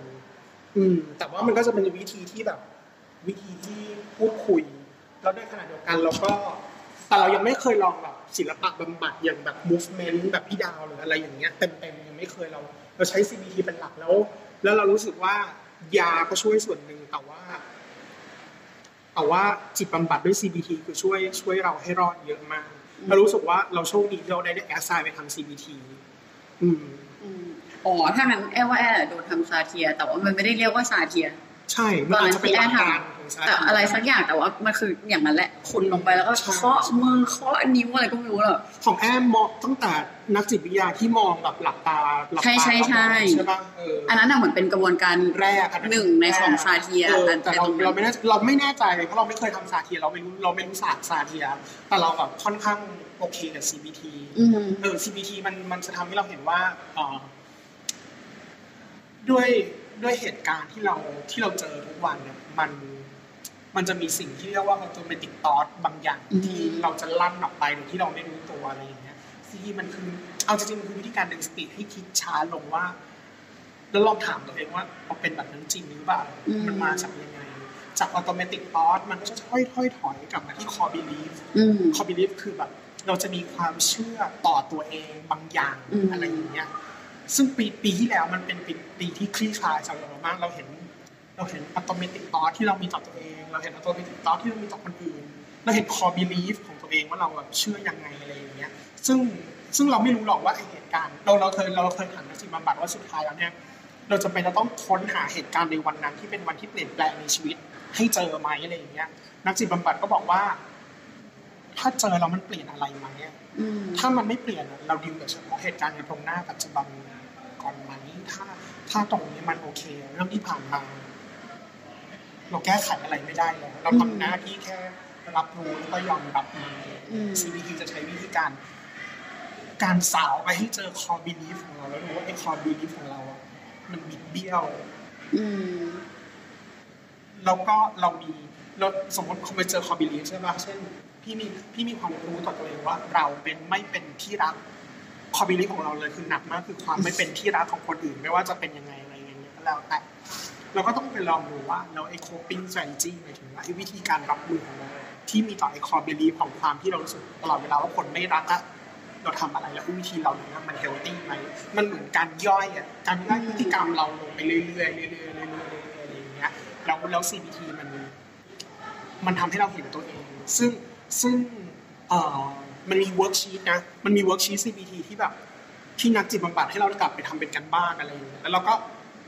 อืม แต่ว่ามันก็จะเป็นวิธีที่แบบ วิธีที่พูดคุยแล้วในขณะเดียวกันเราก็ แต่เรายังไม่เคยลองแบบศิลปะบำบัดอย่างแบบ movement แบบพี่ดาวหรืออะไรอย่างเงี้ยเต็มๆยังไม่เคยเรา เราใช้ CBT เป็นหลักแล้ว แล้วเรารู้สึกว่ายาก็ช่วยส่วนหนึ่งแต่ว่าแต่ว่าจิตบำบัดด้วย CBT คือช่วยช่วยเราให้รอดเยอะมากเรารู้สึกว่าเราโชคดีที่เราได้แอสไซน์ไปทำ CBT อืม อืมอ๋อถ้างั้นแอดว่าแอดอะโดนทำซาเทีย แต่ว่ามันไม่ได้เรียกว่าซาเทีย ใช่มันอาจจะเป็นหลักการของซาแต่ทีอะไรสักอย่างแต่ว่ามันคืออย่างนั้นแหละขุดลงไปแล้วก็ใช่เคาะมือเคาะนิ้วอะไรก็ไม่รู้หรอกของแอร์มองตั้งแต่นักจิตวิทยาที่มองแบบหลับตาหลับใช่ตาใช่ใช่ใช่ป่ะเอออันนั้นน่ะเหมือนเป็นกระบวนการแรกอันหนึ่งในของ Satir เอออันแต่เราตรงนั้นเราไม่แน่เราไม่แน่ใจเพราะเราไม่เคยทำ Satir เราไม่รู้เราไม่รู้ศาสตร์ Satir แต่เราแบบค่อนข้างโอเคกับ CBT อืมเออ CBT มันมันจะทำให้เราเห็นว่าเอ่อ ด้วยด้วยเหตุการณ์ที่เราที่เราเจอทุกวันเนี่ยมันมันจะมีสิ่งที่เรียกว่า automatic thought บางอย่างอืมที่เราจะลั่นออกไปโดยที่เราไม่รู้ตัวอะไรอย่างเงี้ยที่มันคือเอาจริงๆมันคือวิธีการดึงสติให้คิดช้าลงว่า แล้วลองถามตัวเองว่าเราเป็นแบบนั้นจริงหรือเปล่าอืมมันมาจากยังไง จาก automatic thought มันก็จะค่อยๆถอยกลับมาที่ core belief อืมคอมบิลิฟคือแบบเราจะมีความเชื่อต่อตัวเองบางอย่างอืมอะไรอย่างเงี้ย ซึ่งปีปีที่แล้วมันเป็นปีปีที่คลี่คลายสำหรับเรามาก เราเห็น เราเห็นอัตโนมัติตอที่เรามีต่อตัวเอง เราเห็นอัตโนมัติตอที่เรามีต่อคนอื่น เราเห็นคอบิลีฟของตัวเองว่าเราแบบเชื่อยังไงอะไรอย่างเงี้ย ซึ่งซึ่งเราไม่รู้หรอกว่าไอเหตุการณ์ เราเราเคยเราเคยถามนักจิตบำบัดว่าสุดท้ายแล้วเนี่ยเราจะเป็นจะต้องค้นหาเหตุการณ์ในวันนั้นที่เป็นวันที่เปลี่ยนแปลงในชีวิตให้เจอไหมอะไรอย่างเงี้ย นักจิตบำบัดก็บอกว่า ถ้าเจอแล้วมันเปลี่ยนอะไรไหมอะอืมถ้ามันไม่เปลี่ยนอะเราดิวกับเฉพาะเหตุการณ์ในตรงหน้าปัจจุบันก่อนไหมถ้าถ้าตรงนี้มันโอเค เรื่องที่ผ่านมาเราแก้ไขอะไรไม่ได้แล้วเราอืมทำหน้าที่แค่รับรู้แล้วก็ยอมรับมันอืม CBT จะใช้วิธีการ การสาวไปให้เจอ core belief ของเราแล้วรู้ว่าไอ้ core belief ของเราอะมันบิดเบี้ยวอืมแล้วก็เรามีเราสมมติคุณไปเจอ core belief ใช่ป่ะเช่น พี่มีพี่มีความรู้ต่อตัวเองว่า เราเป็นไม่เป็นที่รัก core belief ของเราเลยคือหนักมากคือความไม่เป็นที่รักของคนอื่น ไม่ว่าจะเป็นยังไงอะไรอย่างเงี้ยก็แล้วแต่เราก็ต้องไปลองดูว่าเราไอ้ coping strategy หมายถึงว่าไอ้วิธีการรับมือของเราที่มีต่อไอ้ core belief ของความที่เรารู้สึกตลอดเวลาว่าคนไม่รักอะเราทำอะไรแล้ววิธีเราเนี่ยมัน healthy ไหมมันเหมือนการย่อยอะการย่อยพฤติกรรมเราลงไปเรื่อยๆเรื่อยๆเรื่อยๆเรื่อยๆเรื่อยๆอะไรอย่างเงี้ยแล้วแล้ว CBT มัน มันทำให้เราเห็นตัวเอง ซึ่งซึ่งเอ่อมันมี worksheet นะ มันมี worksheet CBT ที่แบบที่นักจิตบำบัดให้เรากลับไปทำเป็นกันบ้านอะไรอย่างเงี้ยแล้วเราก็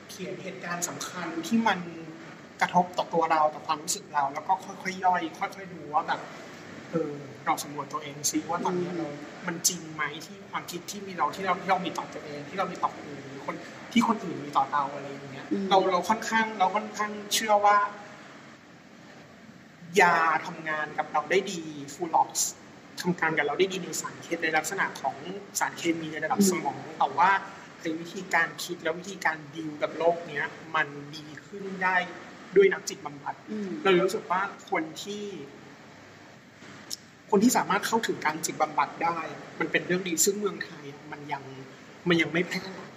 เขียนเหตุการณ์สำคัญที่มันกระทบต่อตัวเราต่อความรู้สึกเรา แล้วก็ค่อยๆย่อยค่อยๆดูว่าแบบเออเราสำรวจตัวเองซิว่าตอนนี้เรา มันจริงไหมที่ความคิดที่มีเราที่เราที่เรามีต่อตัวเอง ที่เรามีต่อคนอื่นหรือคนที่คนอื่นมีต่อเราอะไรอย่างเงี้ยอืมเราเราค่อนข้างเราค่อนข้างเชื่อว่า ยาทำงานกับเราได้ดีฟูลออกทำการกับเราได้ดีในสารเคมีในลักษณะของสารเคมีในระดับสมอง แต่ว่าในวิธีการคิดและวิธีการดิวกับโลกเนี้ย มันดีขึ้นได้ด้วยนักจิตบำบัดอืมเรารู้สึกว่าคนที่ คนที่สามารถเข้าถึงการจิตบำบัดได้ มันเป็นเรื่องดีซึ่งเมืองไทยอะมันยังมันยังไม่แพร่หลาย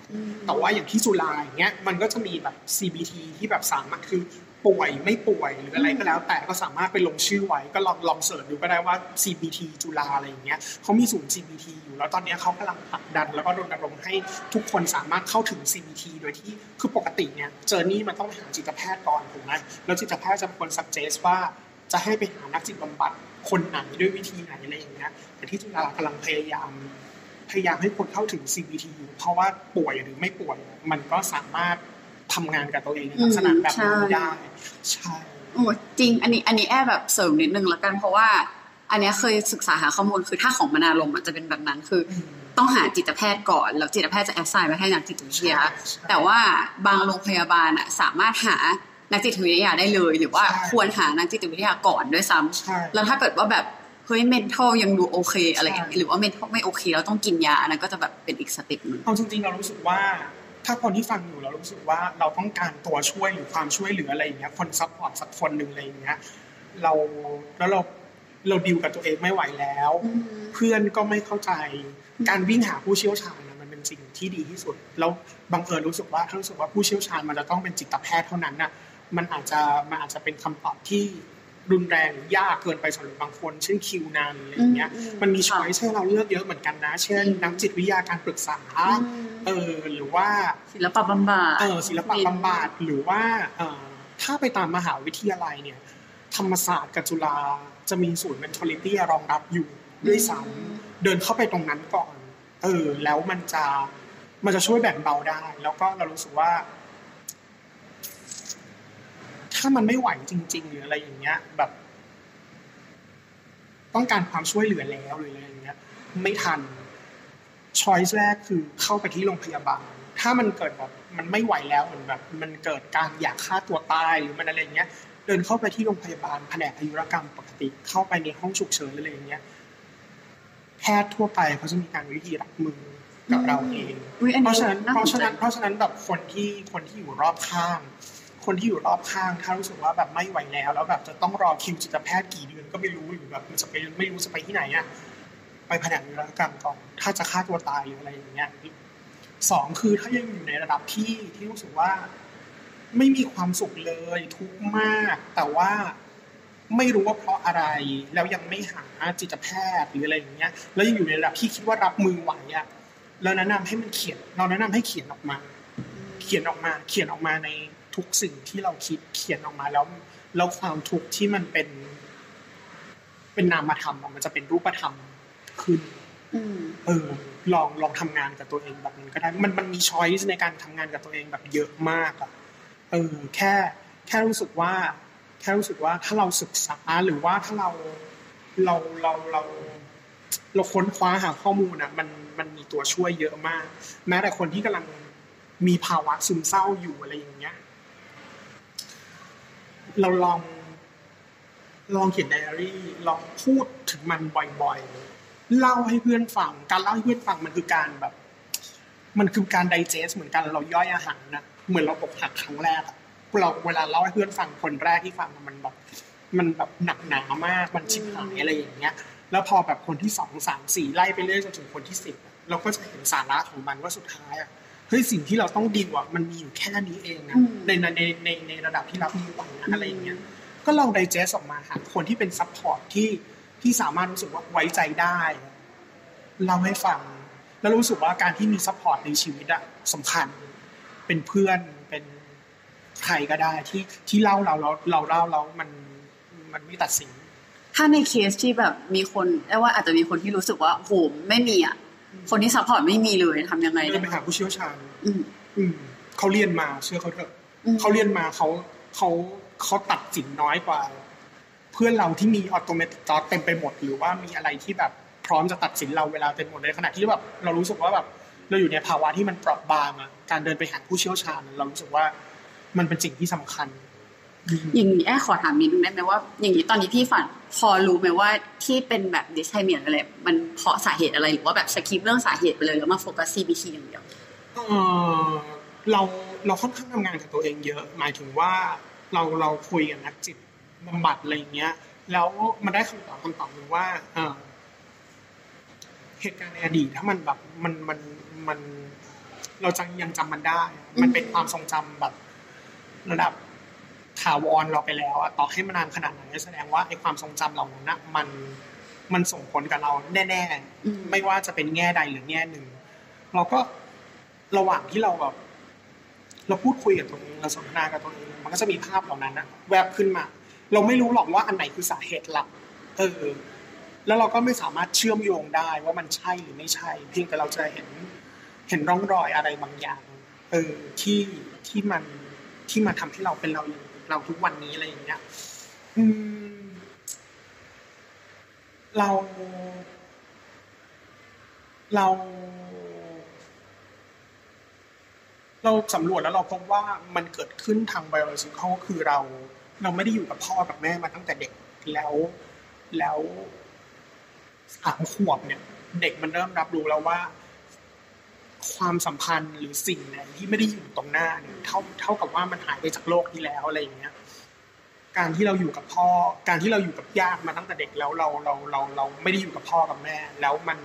แต่ว่าอย่างที่จุฬาอย่างเงี้ยมันก็จะมีแบบ CBT ที่แบบสามารถคือ ป่วยไม่ป่วยหรืออะไรก็แล้ว แต่ก็สามารถไปลงชื่อไว้ก็ลองลองเสิร์ชดูก็ได้ว่า CBT จุฬาอะไรอย่างเงี้ยเขามีศูนย์ CBT อยู่แล้วตอนเนี้ยเขากำลังผลักดัน แล้วก็รณรงค์ให้ทุกคนสามารถเข้าถึง CBT โดยที่คือปกติเนี่ยเจอนี่มันต้องไปหาจิตแพทย์ก่อนถูกไหมแล้วจิตแพทย์จะเป็นคน suggest ว่าจะให้ไปหานักจิตบำบัดคนไหนด้วยวิธีไหนอะไรอย่างเงี้ยแต่ที่จุฬากำลังพยายามพยายามให้คนเข้าถึง CBT อยู่เพราะว่าป่วยหรือไม่ป่วยมันก็สามารถ ทำงานกับตัวเองในลักษณะแบบนี้อืมใช่ได้ใช่โอ้จริง อันนี้อันนี้แอบแบบเสริมนิดนึงละกันเพราะว่า อันเนี้ยเคยศึกษาหาข้อมูลคือถ้าของมนาลมอาจจะเป็นแบบนั้นคือ ต้องหาจิตแพทย์ก่อน แล้วจิตแพทย์จะแอสไซน์ไปให้นักจิตวิทยาใช่แต่ว่าบางโรงพยาบาลอะสามารถหานักจิตวิทยาได้เลย หรือว่าใช่ควรหานักจิตวิทยาก่อนด้วยซ้ำใช่แล้วถ้าเกิดว่าแบบเฮ้ย mental ยังดูโอเคอะไรอย่างเงี้ยหรือว่า mental ไม่โอเคแล้วต้องกินยาอันนั้นก็จะแบบเป็นอีก step หนึ่งเอาจริงๆเรารู้สึกว่า ถ้าคนที่ฟังอยู่เรารู้สึกว่าเราต้องการตัวช่วยหรือความช่วยเหลืออะไรอย่างเงี้ยคน support สักคนหนึ่งอะไรอย่างเงี้ยเราแล้วเราเราดิวกับตัวเองไม่ไหวแล้ว เพื่อนก็ไม่เข้าใจการวิ่งหาผู้เชี่ยวชาญนะมันเป็นสิ่งที่ดีที่สุด แล้วบังเอิญรู้สึกว่าถ้ารู้สึกว่าผู้เชี่ยวชาญมันจะต้องเป็นจิตแพทย์เท่านั้นน่ะมันอาจจะมันอาจจะเป็นคำตอบที่ รุนแรงหรือยากเกินไปสำหรับบางคน เช่นคิวนานอะไรอย่างเงี้ยอืมอืมมันมีค่ะช้อยให้เราเลือกเยอะเหมือนกันนะ เช่นนักจิตวิทยาการปรึกษาเออหรือว่าศิลปะบำบัดเออศิลปะบำบัดหรือว่าเอ่อถ้าไปตามมหาวิทยาลัยเนี่ย ธรรมศาสตร์กับจุฬาจะมีศูนย์ mentality รองรับอยู่ด้วยซ้ำเดินเข้าไปตรงนั้นก่อน เออ แล้วมันจะมันจะช่วยแบ่งเบาได้ แล้วก็เรารู้สึกว่า ถ้ามันไม่ไหวจริง ๆ หรืออะไรอย่างเงี้ย แบบ ต้องการความช่วยเหลือแล้วหรืออะไรอย่างเงี้ย ไม่ทันช้อยส์แรกคือเข้าไปที่โรงพยาบาล ถ้ามันเกิดแบบมันไม่ไหวแล้วเหมือนแบบ มันเกิดการอยากฆ่าตัวตายหรือมันอะไรอย่างเงี้ย เดินเข้าไปที่โรงพยาบาลแผนกอายุรกรรมปกติ เข้าไปในห้องฉุกเฉินหรืออะไรอย่างเงี้ยแพทย์ทั่วไปเขาจะมีการวิธีรับมือกับเราเองอุ๊ยอันเพนี้ราะฉะนั้นน่าเพราะสฉะนใจนั้นเพราะฉะนั้นแบบคนที่คนที่อยู่รอบข้าง คนที่อยู่รอบข้าง ถ้ารู้สึกว่าแบบไม่ไหวแล้ว แล้วแบบจะต้องรอคิวจิตแพทย์กี่เดือนก็ไม่รู้หรือแบบจะไปไม่รู้จะไปที่ไหนอะไปแผนกนิรกรรมก่อนถ้าจะฆ่าตัวตายหรืออะไรอย่างเงี้ยสองคือถ้ายังอยู่ในระดับที่ที่รู้สึกว่า ไม่มีความสุขเลยทุกข์มาก แต่ว่าไม่รู้ว่าเพราะอะไร แล้วยังไม่หาจิตแพทย์หรืออะไรอย่างเงี้ย แล้วยังอยู่ในระดับที่คิดว่ารับมือไหวอะแล้วแนะนำให้มันเขียน เราแนะนำให้เขียนออกมา เขียนออกมา เขียนออกมาใน ทุกสิ่งที่เราคิดเขียนออกมาแล้วแล้วความทุกข์ที่มันเป็น เป็นนามธรรมอะมันจะเป็นรูปธรรมขึ้นอืมเออ ลองลองทำงานกับตัวเองแบบนั้นก็ได้ มันมันมีช้อยส์ในการทำงานกับตัวเองแบบเยอะมากอะเออ แค่แค่รู้สึกว่า แค่รู้สึกว่าถ้าเราศึกษาหรือว่าถ้าเราเราเราเราเราค้นคว้าหาข้อมูลอะมันมันมีตัวช่วยเยอะมาก แม้แต่คนที่กำลังมีภาวะซึมเศร้าอยู่อะไรอย่างเงี้ย เราลอง ลองเขียนไดอารี่ลองพูดถึงมันบ่อยๆเล่าให้เพื่อนฟัง การเล่าให้เพื่อนฟังมันคือการแบบ มันคือการไดเจสเหมือนกันเราย่อยอาหารนะเหมือนเราอกหักครั้งแรกเราเวลาเล่าให้เพื่อนฟังคนแรกที่ฟังมันแบบมันแบบหนักหนามากมันชิบหายอะไรอย่างเงี้ย แล้วพอแบบคนที่สองสามสี่ไล่ไปเรื่อยจนถึงคนที่สิบเราก็จะเห็นสาระของมันว่าสุดท้ายอะ เฮ้ยสิ่งที่เราต้องดีกับมันมีอยู่แค่นี้เองนะอืมในในในในในระดับที่รับมือไหวนะอะไรอย่างเงี้ยก็ลอง digest ออกมาหาคนที่เป็น support ที่ที่สามารถรู้สึกว่าไว้ใจได้เล่าให้ฟัง แล้วรู้สึกว่าการที่มี support ในชีวิตอะสำคัญ เป็นเพื่อนเป็นใครก็ได้ที่ที่เล่าเราแล้วเราเล่าแล้วมันมันไม่ตัดสินถ้าในเคสที่แบบมีคนแอร์ว่าอาจจะมีคนที่รู้สึกว่าโหไม่มีอะ คนที่ support ไม่มีเลยทำยังไงได้ เดิได้นไปหาผู้เชี่ยวชาญอืมอืมเขาเรียนมาเชื่อเขาเถอะอืมเขาเรียนมาเขาเขาเขาตัดสินน้อยกว่า เพื่อนเราที่มี automatic thought เต็มไปหมด หรือว่ามีอะไรที่แบบพร้อมจะตัดสินเราเวลาเต็มหมดในขณะที่แบบเรารู้สึกว่าแบบเราอยู่ในภาวะที่มันเปราะบางอะการเดินไปหาผู้เชี่ยวชาญ เรารู้สึกว่ามันเป็นสิ่งที่สำคัญ อย่างนี้แอร์ขอถามนิดนึงได้ไหมว่า อย่างนี้ตอนนี้พี่ฝันพอรู้ไหมว่าที่เป็นแบบ dysthymia นอะไรมันเพราะสาเหตุอะไรหรือว่าแบบ skip เรื่องสาเหตุไปเลยแล้วมาโฟกัส CBT อย่างเดียวเอ่อเราเราค่อนข้างทำงานกับตัวเองเยอะ หมายถึงว่าเราเราคุยกับนักจิตบำบัดอะไรอย่างเงี้ย แล้วมันได้คำตอบคำตอบหนึ่งว่าเอ่อเหตุการณ์ในอดีตถ้ามันแบบมันมันมัน เราจังยังจำมันได้ มันเป็นความทรงจำแบบ ระดับ ถาวรเราไปแล้วอะต่อให้มันนานขนาดไหนแสดงว่าไอ้ความทรงจำเหล่านั้นนะมันมันส่งผลกับเราแน่อืมๆไม่ว่าจะเป็นแง่ใดหรือแง่หนึ่ง เราก็ระหว่างที่เราแบบเราพูดคุยกับตัวเองเราสนทนากับตัวเองมันก็จะมีภาพเหล่านั้นนะแวบขึ้นมา เราไม่รู้หรอกว่าอันไหนคือสาเหตุหลักเออแล้วเราก็ไม่สามารถเชื่อมโยงได้ว่ามันใช่หรือไม่ใช่ เพียงแต่เราจะเห็นเห็นร่องรอยอะไรบางอย่าง เออที่ที่มันที่มาทำให้เราเป็นเราอย่าง เราทุกวันนี้อะไรอย่างเงี้ยอืม เรา เรา เราสำรวจแล้วเราพบว่ามันเกิดขึ้นทางไบโอโลจิคอลคือเรา เราไม่ได้อยู่กับพ่อกับแม่มาตั้งแต่เด็กแล้วแล้วสามขวบเนี่ย เด็กมันเริ่มรับรู้แล้วว่า ความสัมพันธ์หรือสิ่งไหนที่ไม่ได้อยู่ตรงหน้าเนี่ยเท่าเท่ากับว่ามันหายไปจากโลกนี้แล้วอะไรอย่างเงี้ยการที่เราอยู่กับพ่อ การที่เราอยู่กับญาติมาตั้งแต่เด็กแล้วเราเราเราเราไม่ได้อยู่กับพ่อกับแม่ แล้วมัน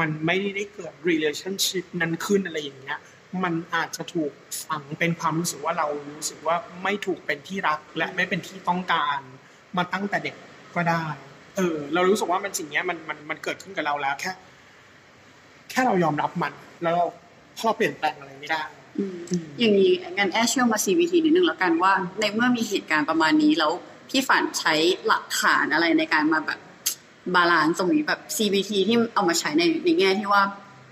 มันไม่ได้เกิด relationship นั้นขึ้นอะไรอย่างเงี้ย มันอาจจะถูกฝังเป็นความรู้สึกว่าเรารู้สึกว่าไม่ถูกเป็นที่รักและไม่เป็นที่ต้องการมาตั้งแต่เด็กก็ได้ เออ เรารู้สึกว่ามันสิ่งเนี้ยมันมันมันเกิดขึ้นกับเราแล้วแค่ แค่เรายอมรับมัน แล้วเราเพราะเราเปลี่ยนแปลงอะไรไม่ได้อืมอย่างนี้งั้นแอร์เชื่อมมา CBT นิดนึงแล้วกันว่า ในเมื่อมีเหตุการณ์ประมาณนี้แล้วพี่ฝันใช้หลักฐานอะไรในการมาแบบ balance ตรงนี้แบบ CBT ที่เอามาใช้ในในแง่ที่ว่า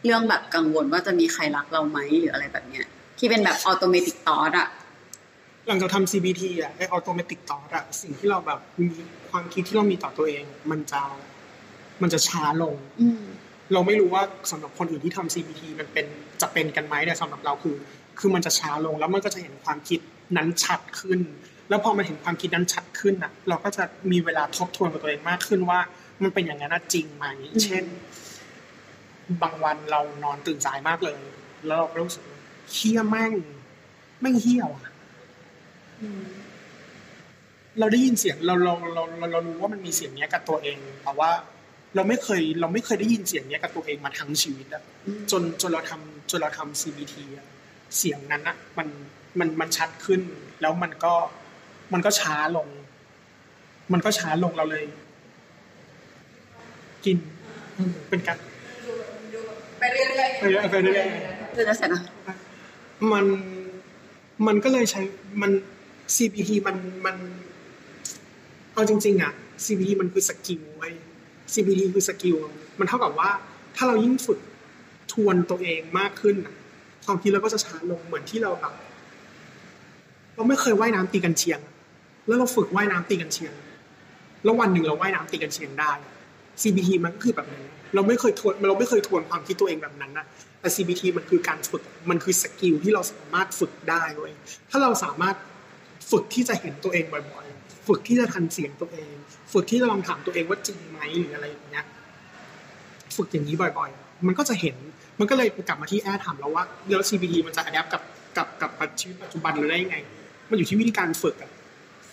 เรื่องแบบกังวลว่าจะมีใครรักเราไหมหรืออะไรแบบเนี้ย ที่เป็นแบบ automatic thoughts อะหลังจากทำ CBT อะไอ้ automatic thought อะสิ่งที่เราแบบมีความคิดที่เรามีต่อตัวเอง มันจะมันจะช้าลงอืม เราไม่รู้ว่าสำหรับคนอื่นที่ทำ CBT มันเป็นจะเป็นกันไหมแต่สำหรับเราคือ คือมันจะช้าลงแล้วมันก็จะเห็นความคิดนั้นชัดขึ้น แล้วพอมันเห็นความคิดนั้นชัดขึ้นอะ เราก็จะมีเวลาทบทวนกับตัวเองมากขึ้นว่า มันเป็นอย่างนั้นนะจริงไหมอืมเช่น บางวันเรานอนตื่นสายมากเลย แล้วเราก็รู้สึกว่าเฮี้ยแม่งแม่งเฮี้ยว่ะเราได้ยินเสียงเราเราเราเราเรารู้ว่ามันมีเสียงเนี้ยกับตัวเองแต่ว่า เราไม่เคยเราไม่เคยได้ยินเสียงเนี้ยกับตัวเองมาทั้งชีวิตอะอืมจนจนเราทำจนเราทำ CBT อะเสียงนั้นอะมันมันมันชัดขึ้น แล้วมันก็มันก็ช้าลง มันก็ช้าลงเราเลย กินอืมเป็นการไปเรื่อยไปเรื่อยไปเรื่อยๆจะเสร็จนะมันมันก็เลยใช้มัน CBT มันมันเอาจริง ๆ อะ CBT มันคือ skill เว้ย CBT คือ skill มันเท่ากับว่า ถ้าเรายิ่งฝึกทวนตัวเองมากขึ้นความคิดเราก็จะช้าลงเหมือนที่เราแบบเราไม่เคยว่ายน้ำตีกันเชียง แล้วเราฝึกว่ายน้ำตีกันเชียง แล้ววันหนึ่งเราว่ายน้ำตีกันเชียงได้ CBT มันก็คือแบบนั้นเราไม่เคยทวนเราไม่เคยทวนความคิดตัวเองแบบนั้นนะแต่ CBT มันคือการฝึกมันคือสกิลที่เราสามารถฝึกได้เว้ยถ้าเราสามารถฝึกที่จะเห็นตัวเองบ่อยๆ ฝึกที่จะทันเสียงตัวเอง ฝึกที่จะลองถามตัวเองว่าจริงไหมหรืออะไรอย่างเงี้ยฝึกอย่างนี้บ่อยๆ มันก็จะเห็น มันก็เลยกลับมาที่แอร์ถามเราว่าแล้ว CBT มันจะอัดแอปกับกับกับชีวิตปัจจุบันหรือได้ยังไง มันอยู่ที่วิธีการฝึกอะ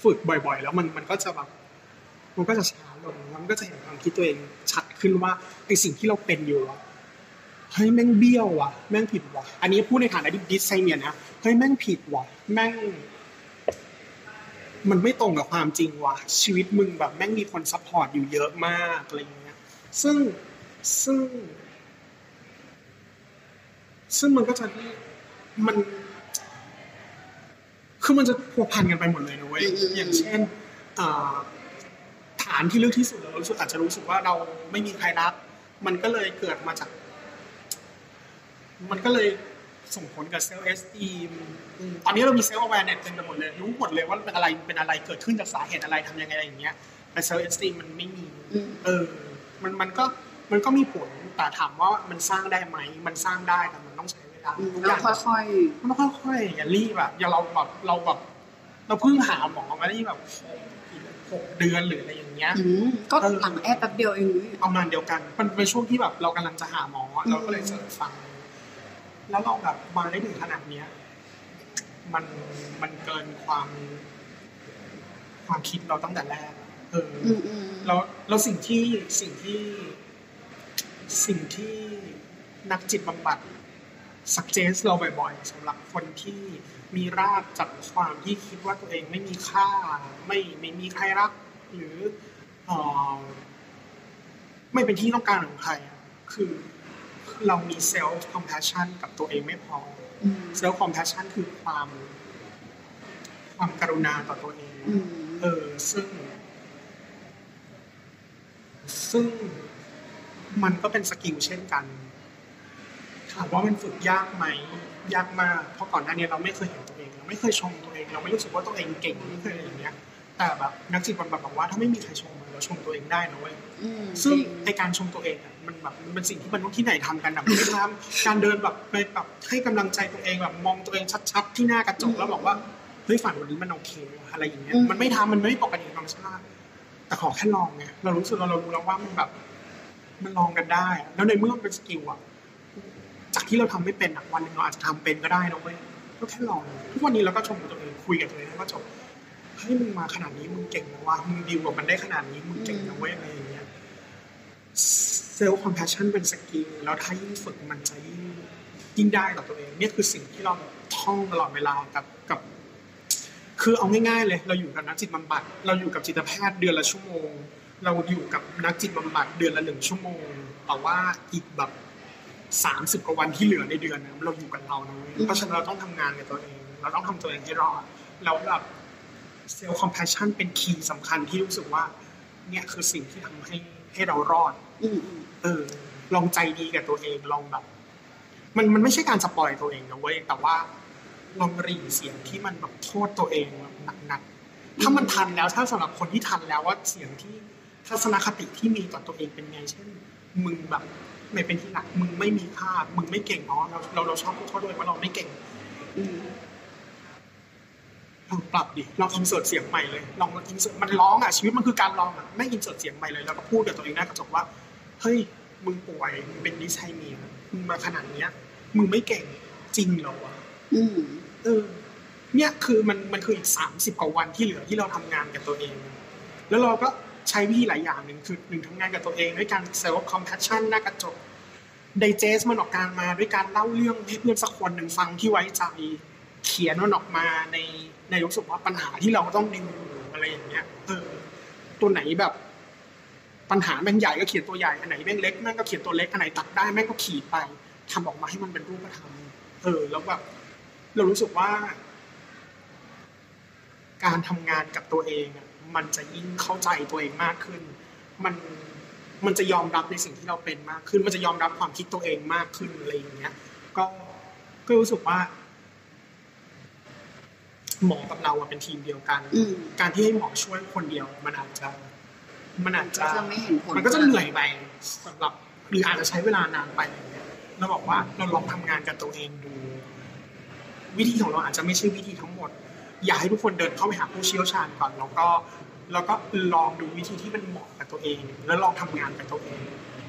ฝึกบ่อย ๆ แล้วมันมันก็จะแบบมันก็จะช้าลงแล้วมันก็จะเห็นความคิดตัวเองชัดขึ้นว่าไอสิ่งที่เราเป็นอยู่อะเฮ้ยแม่งเบี้ยวว่ะ แม่งผิดว่ะ อันนี้พูดในฐานะดิสไซเนียนะ เฮ้ยแม่งผิดว่ะ แม่ง มันไม่ตรงกับความจริงว่ะชีวิตมึงแบบแม่งมีคน support อยู่เยอะมากอะไรอย่างเงี้ยซึ่งซึ่ง ซึ่งมันก็จะมัน คือมันจะพัวพันกันไปหมดเลยนะเว้ยอืมอืมอย่างเช่นอ่าฐานที่ลึกที่สุดเรารู้สึกอาจจะรู้สึกว่าเราไม่มีใครรัก มันก็เลยเกิดมาจาก มันก็เลย ส่งผลกับ self-esteemตอนนี้เรามี self-awareness เต็มไปหมดเลยรู้หมดเลยว่าเป็นอะไรเป็นอะไรเกิดขึ้นจากสาเหตุอะไรทำยังไงอะไรอย่างเงี้ยแต่ self-esteem มันไม่มีอืมเออมันมันก็มันก็มีผลแต่ถามว่ามันสร้างได้ไหมมันสร้างได้แต่มันต้องใช้เวลาอืมทุกอย่างแล้วค่อยมันต้องค่อยๆอย่ารีบอะอย่าเราแบบเราแบบเราเพิ่งหาหมอมาได้แบบหกเดือนหรืออะไรอย่างเงี้ยๆอืมก็เออหลังแอร์แป๊บเดียวเองนี่ประมาณเดียวกันมันเป็นช่วงที่แบบเรากำลังจะหาหมออะเราก็เลยเสิร์ชฟัง แล้วเราแบบมาได้ถึงขนาดเนี้ย มันมันเกินความ ความคิดเราตั้งแต่แรกเออออืมอืมแล้วแล้วสิ่งที่สิ่งที่ สิ่งที่นักจิตบำบัดสักเจสเราบ่อยๆสำหรับคนที่มีรากจากความที่คิดว่าตัวเองไม่มีค่า ไม่ไม่มีใครรัก หรือเออไม่เป็นที่ต้องการของใครอะคือ เรามี self-compassion กับตัวเองไม่พออืม self-compassion คือความ ความกรุณาต่อตัวเองอืมเออซึ่ง ซึ่งมันก็เป็น skill เช่นกันถามว่ามันฝึกยากไหมยากมากเพราะก่อนหน้านี้เราไม่เคยเห็นตัวเอง เราไม่เคยชมตัวเอง เราไม่รู้สึกว่าตัวเองเก่งไม่เคยอะไรอย่างเงี้ย แต่แบบนักจิตบำบัดบอกว่าถ้าไม่มีใครชมเราชมตัวเองได้นะเว้ยอืมซึ่งจริในการชมตัวเองอะ มันแบบมันเป็นสิ่งที่มันต้องที่ไหนทำกันแบบไม่ทำการเดินแบบไปแบบให้กำลังใจตัวเองแบบมองตัวเองชัดๆที่หน้ากระจกแล้วบอกว่าเฮ้ยฝันวันนี้มันโอเคว่ะอะไรอย่างเงี้ยมันไม่ทำมันไม่ปกติธรรมชาติแต่ขอแค่ลองไงเรารู้สึกเราเรารู้แล้วว่ามันแบบ มันลองกันได้อะแล้วในเมื่อมันเป็นสกิลอะจากที่เราทำไม่เป็นอะวันหนึ่งเราอาจจะทำเป็นก็ได้นะเว้ยก็แค่ลองทุกวันนี้เราก็ชมตัวเองคุยกับตัวเองแล้วก็จบเฮ้ยมึงมาขนาดนี้มึงเก่งนะว่ามึงดีลกับมันได้ขนาดนี้มึงเก่งนะเว้ยอะไรอย่างเงี้ย self-compassion เป็น skill แล้วถ้ายิ่งฝึกมันจะยิ่งยิ่งได้ต่อตัวเองเนี่ยคือสิ่งที่เราท่องตลอดเวลากับกับ คือเอาง่ายๆ เลย เราอยู่กับนักจิตบำบัด เราอยู่กับจิตแพทย์เดือนละชั่วโมง เราอยู่กับนักจิตบำบัดเดือนละหนึ่งชั่วโมงแต่ว่าอีกแบบสามสิบกว่าวันที่เหลือในเดือนนะเราอยู่กับเรานะเว้ยเพราะฉะนั้นเราต้องทำงานกับตัวเอง เราต้องทำตัวเองให้รอดแล้วแบบ self-compassion เป็น key สำคัญที่รู้สึกว่า เนี่ยคือสิ่งที่ทำให้ให้เรารอด เออ ลองใจดีกับตัวเองลองแบบ มันมันไม่ใช่การ spoil ตัวเองนะเว้ยแต่ว่าลองรีเสียงที่มันแบบโทษตัวเองแบบหนักๆถ้ามันทันแล้วถ้าสำหรับคนที่ทันแล้วว่าเสียงที่ทัศนคติที่มีต่อตัวเองเป็นไง เช่น มึงแบบไม่เป็นที่รักมึงไม่มีค่ามึงไม่เก่งเนาะเราเราเราชอบพูดโทษตัวเองว่าเราไม่เก่งลองปรับดิลอง insert เสียงใหม่เลยลอง insert มันลองอะชีวิตมันคือการลองอะไม่ insert เสียงใหม่เลยแล้วก็พูดกับตัวเองหน้ากระจกว่า เฮ้ยมึงป่วยมึงเป็น dysthymia มึงมาขนาดเนี้ย มึงไม่เก่งจริงเหรอวะอืมเออ เนี่ยคือมันมันคืออีกสามสิบกว่าวันที่เหลือที่เราทำงานกับตัวเอง แล้วเราก็ใช้วิธีหลายอย่างหนึ่งคือหนึ่งทำงานกับตัวเองด้วยการ self-compassion หน้ากระจก digest มันออกมาด้วยการเล่าเรื่องให้เพื่อนสักคนหนึ่งฟังที่ไว้ใจ เขียนมันออกมาในในรู้สึกว่าปัญหาที่เราต้องดิวอยู่อะไรอย่างเงี้ยเออตัวไหนแบบ ปัญหาแม่งใหญ่ก็เขียนตัวใหญ่อันไหนแม่งเล็กแม่งก็เขียนตัวเล็กอันไหนตัดได้แม่งก็ขีดไปทำออกมาให้มันเป็นรูปธรรมเออ แล้วแบบเรารู้สึกว่า การทำงานกับตัวเองอะมันจะยิ่งเข้าใจตัวเองมากขึ้น มันมันจะยอมรับในสิ่งที่เราเป็นมากขึ้น มันจะยอมรับความคิดตัวเองมากขึ้นอะไรอย่างเงี้ย ก็ก็รู้สึกว่าหมอกับเราอะเป็นทีมเดียวกันอืมการที่ให้หมอช่วยคนเดียวมันอาจจะ มันอาจจะก็จะไม่เห็นผลมันก็จะเหนื่อยไปสำหรับหรืออาจจะใช้เวลานานไปอย่างเงี้ยเราบอกว่าเราลองทำงานกับตัวเองดู วิธีของเราอาจจะไม่ใช่วิธีทั้งหมด อยากให้ทุกคนเดินเข้าไปหาผู้เชี่ยวชาญก่อน แล้วก็แล้วก็ลองดูวิธีที่มันเหมาะกับตัวเอง แล้วลองทำงานกับตัวเอง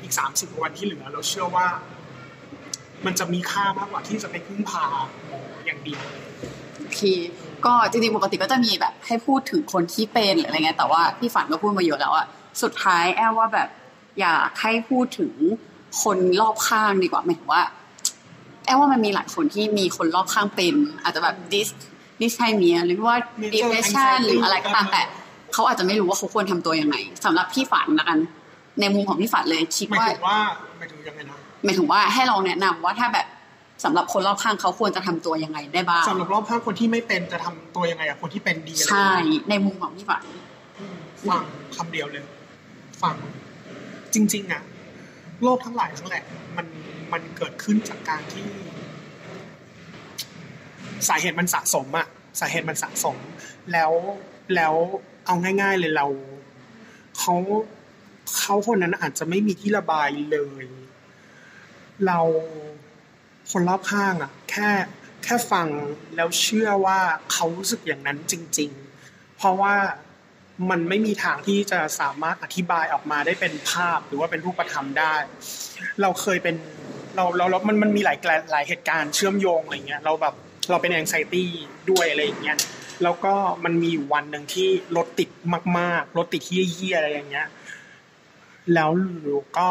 อีกสามสิบวันที่เหลือ เราเชื่อว่า มันจะมีค่ามากกว่าที่จะไปพึ่งพาหมออย่างเดียวโอเคก็จริงๆปกติก็จะมีแบบให้พูดถึงคนที่เป็นหรืออะไรเงี้ยแต่ว่าพี่ฝันก็พูดมาเยอะแล้วอะ สุดท้ายแอลว่าแบบอยากให้พูดถึงคนรอบข้างดีกว่าหมายถึงว่า แอลว่ามันมีหลายคนที่มีคนรอบข้างเป็น อาจจะแบบดิสดิสไทเมียหรือว่า Major depression anxiety หรืออะไรก็ตามแต่เขาอาจจะไม่รู้ว่าเขาควรทำตัวยังไงสำหรับพี่ฝันละกัน ในมุมของพี่ฝันเลยคิดหมายว่าถึงว่าหมายถึงยังไงนะหมายถึงว่าให้ลองแนะนำว่าถ้าแบบสำหรับคนรอบข้างเขาควรจะทำตัวยังไงได้บ้างสำหรับรอบข้างคนที่ไม่เป็นจะทำตัวยังไงกับคนที่เป็นดีอะไรใช่อย่างเงี้ยในมุมของพี่ฝันฟังคำเดียวเลย ฟัง จริงๆอะโลกทั้งหลายทั้งแหละ มันมันเกิดขึ้นจากการที่ สาเหตุมันสะสมอะสาเหตุมันสะสม แล้วแล้วเอาง่าย ๆเลยเราเขาเขาคนนั้นอาจจะไม่มีที่ระบายเลย เราคนรอบข้างอะแค่แค่ฟังแล้วเชื่อว่าเขารู้สึกอย่างนั้นจริง ๆ เพราะว่า มันไม่มีทางที่จะสามารถอธิบายออกมาได้เป็นภาพหรือว่าเป็นรูปธรรมได้ เราเคยเป็นเราเราเรามันมันมีหลายหลายเหตุการณ์เชื่อมโยงอะไรเงี้ยเราแบบเราเป็นแองไซตี้ด้วยอะไรอย่างเงี้ยแล้วก็มันมีวันหนึ่งที่รถติดมากๆรถติดที่เยี่ยๆอะไรอย่างเงี้ย แล้วก็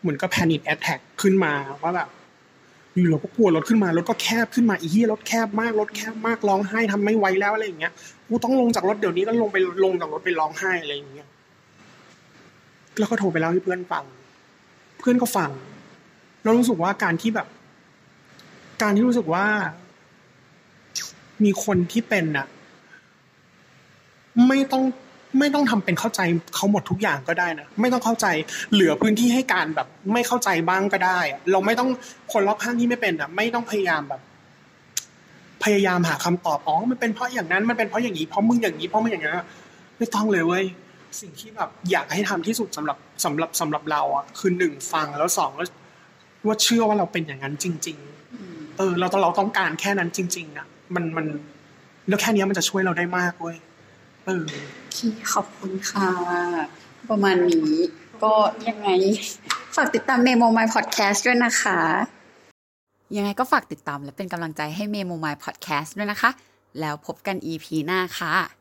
เหมือนก็แพนิคแอ t แทกขึ้นมาว่าแบบู่เราก็กลัวรถขึ้นมารถก็แคบขึ้นมาอีเหี้ยรถแคบมากรถแคบมากร้องไห้ทำไม่ไหวแล้วอะไรอย่างเงี้ยกูต้องลงจากรถเดี๋ยวนี้ต้องลงไปลงจากรถไปร้องไห้อะไรอย่างเงี้ยแล้วก็โทรไปเล่าให้เพื่อนฟัง เพื่อนก็ฟังเรารู้สึกว่าการที่แบบ การที่รู้สึกว่า มีคนที่เป็นน่ะไม่ต้อง ไม่ต้องทำเป็นเข้าใจเขาหมดทุกอย่างก็ได้นะไม่ต้องเข้าใจเหลือพื้นที่ให้การแบบ ไม่เข้าใจบ้างก็ได้อะเราไม่ต้องคนรอบข้างที่ไม่เป็นอะ ไม่ต้องพยายามแบบ พยายามหาคำตอบอ๋อมันเป็นเพราะอย่างนั้นมันเป็นเพราะอย่างนี้เพราะมึงอย่างนี้เพราะมึงอย่างนี้นไม่ต้องเลยเว้ยสิ่งที่แบบอยากให้ทำที่สุดสำหรับสำหรับสำหรับเราอะคือหนึ่งฟังแล้วสองว่าว่าเชื่อว่าเราเป็นอย่างนั้นจริง ๆ เออ เราต้องเราต้องการแค่นั้นจริง ๆ อะ มันมันแล้วแค่เนี้ยมันจะช่วยเราได้มากเว้ยเออพี่ขอบคุณค่ะ ประมาณนี้ก็ยังไง ฝากติดตามเมโม My Podcast ด้วยนะคะ ยังไงก็ฝากติดตามและเป็นกำลังใจให้เมโมมพอดแคสต์ด้วยนะคะ แล้วพบกัน EP หน้าค่ะ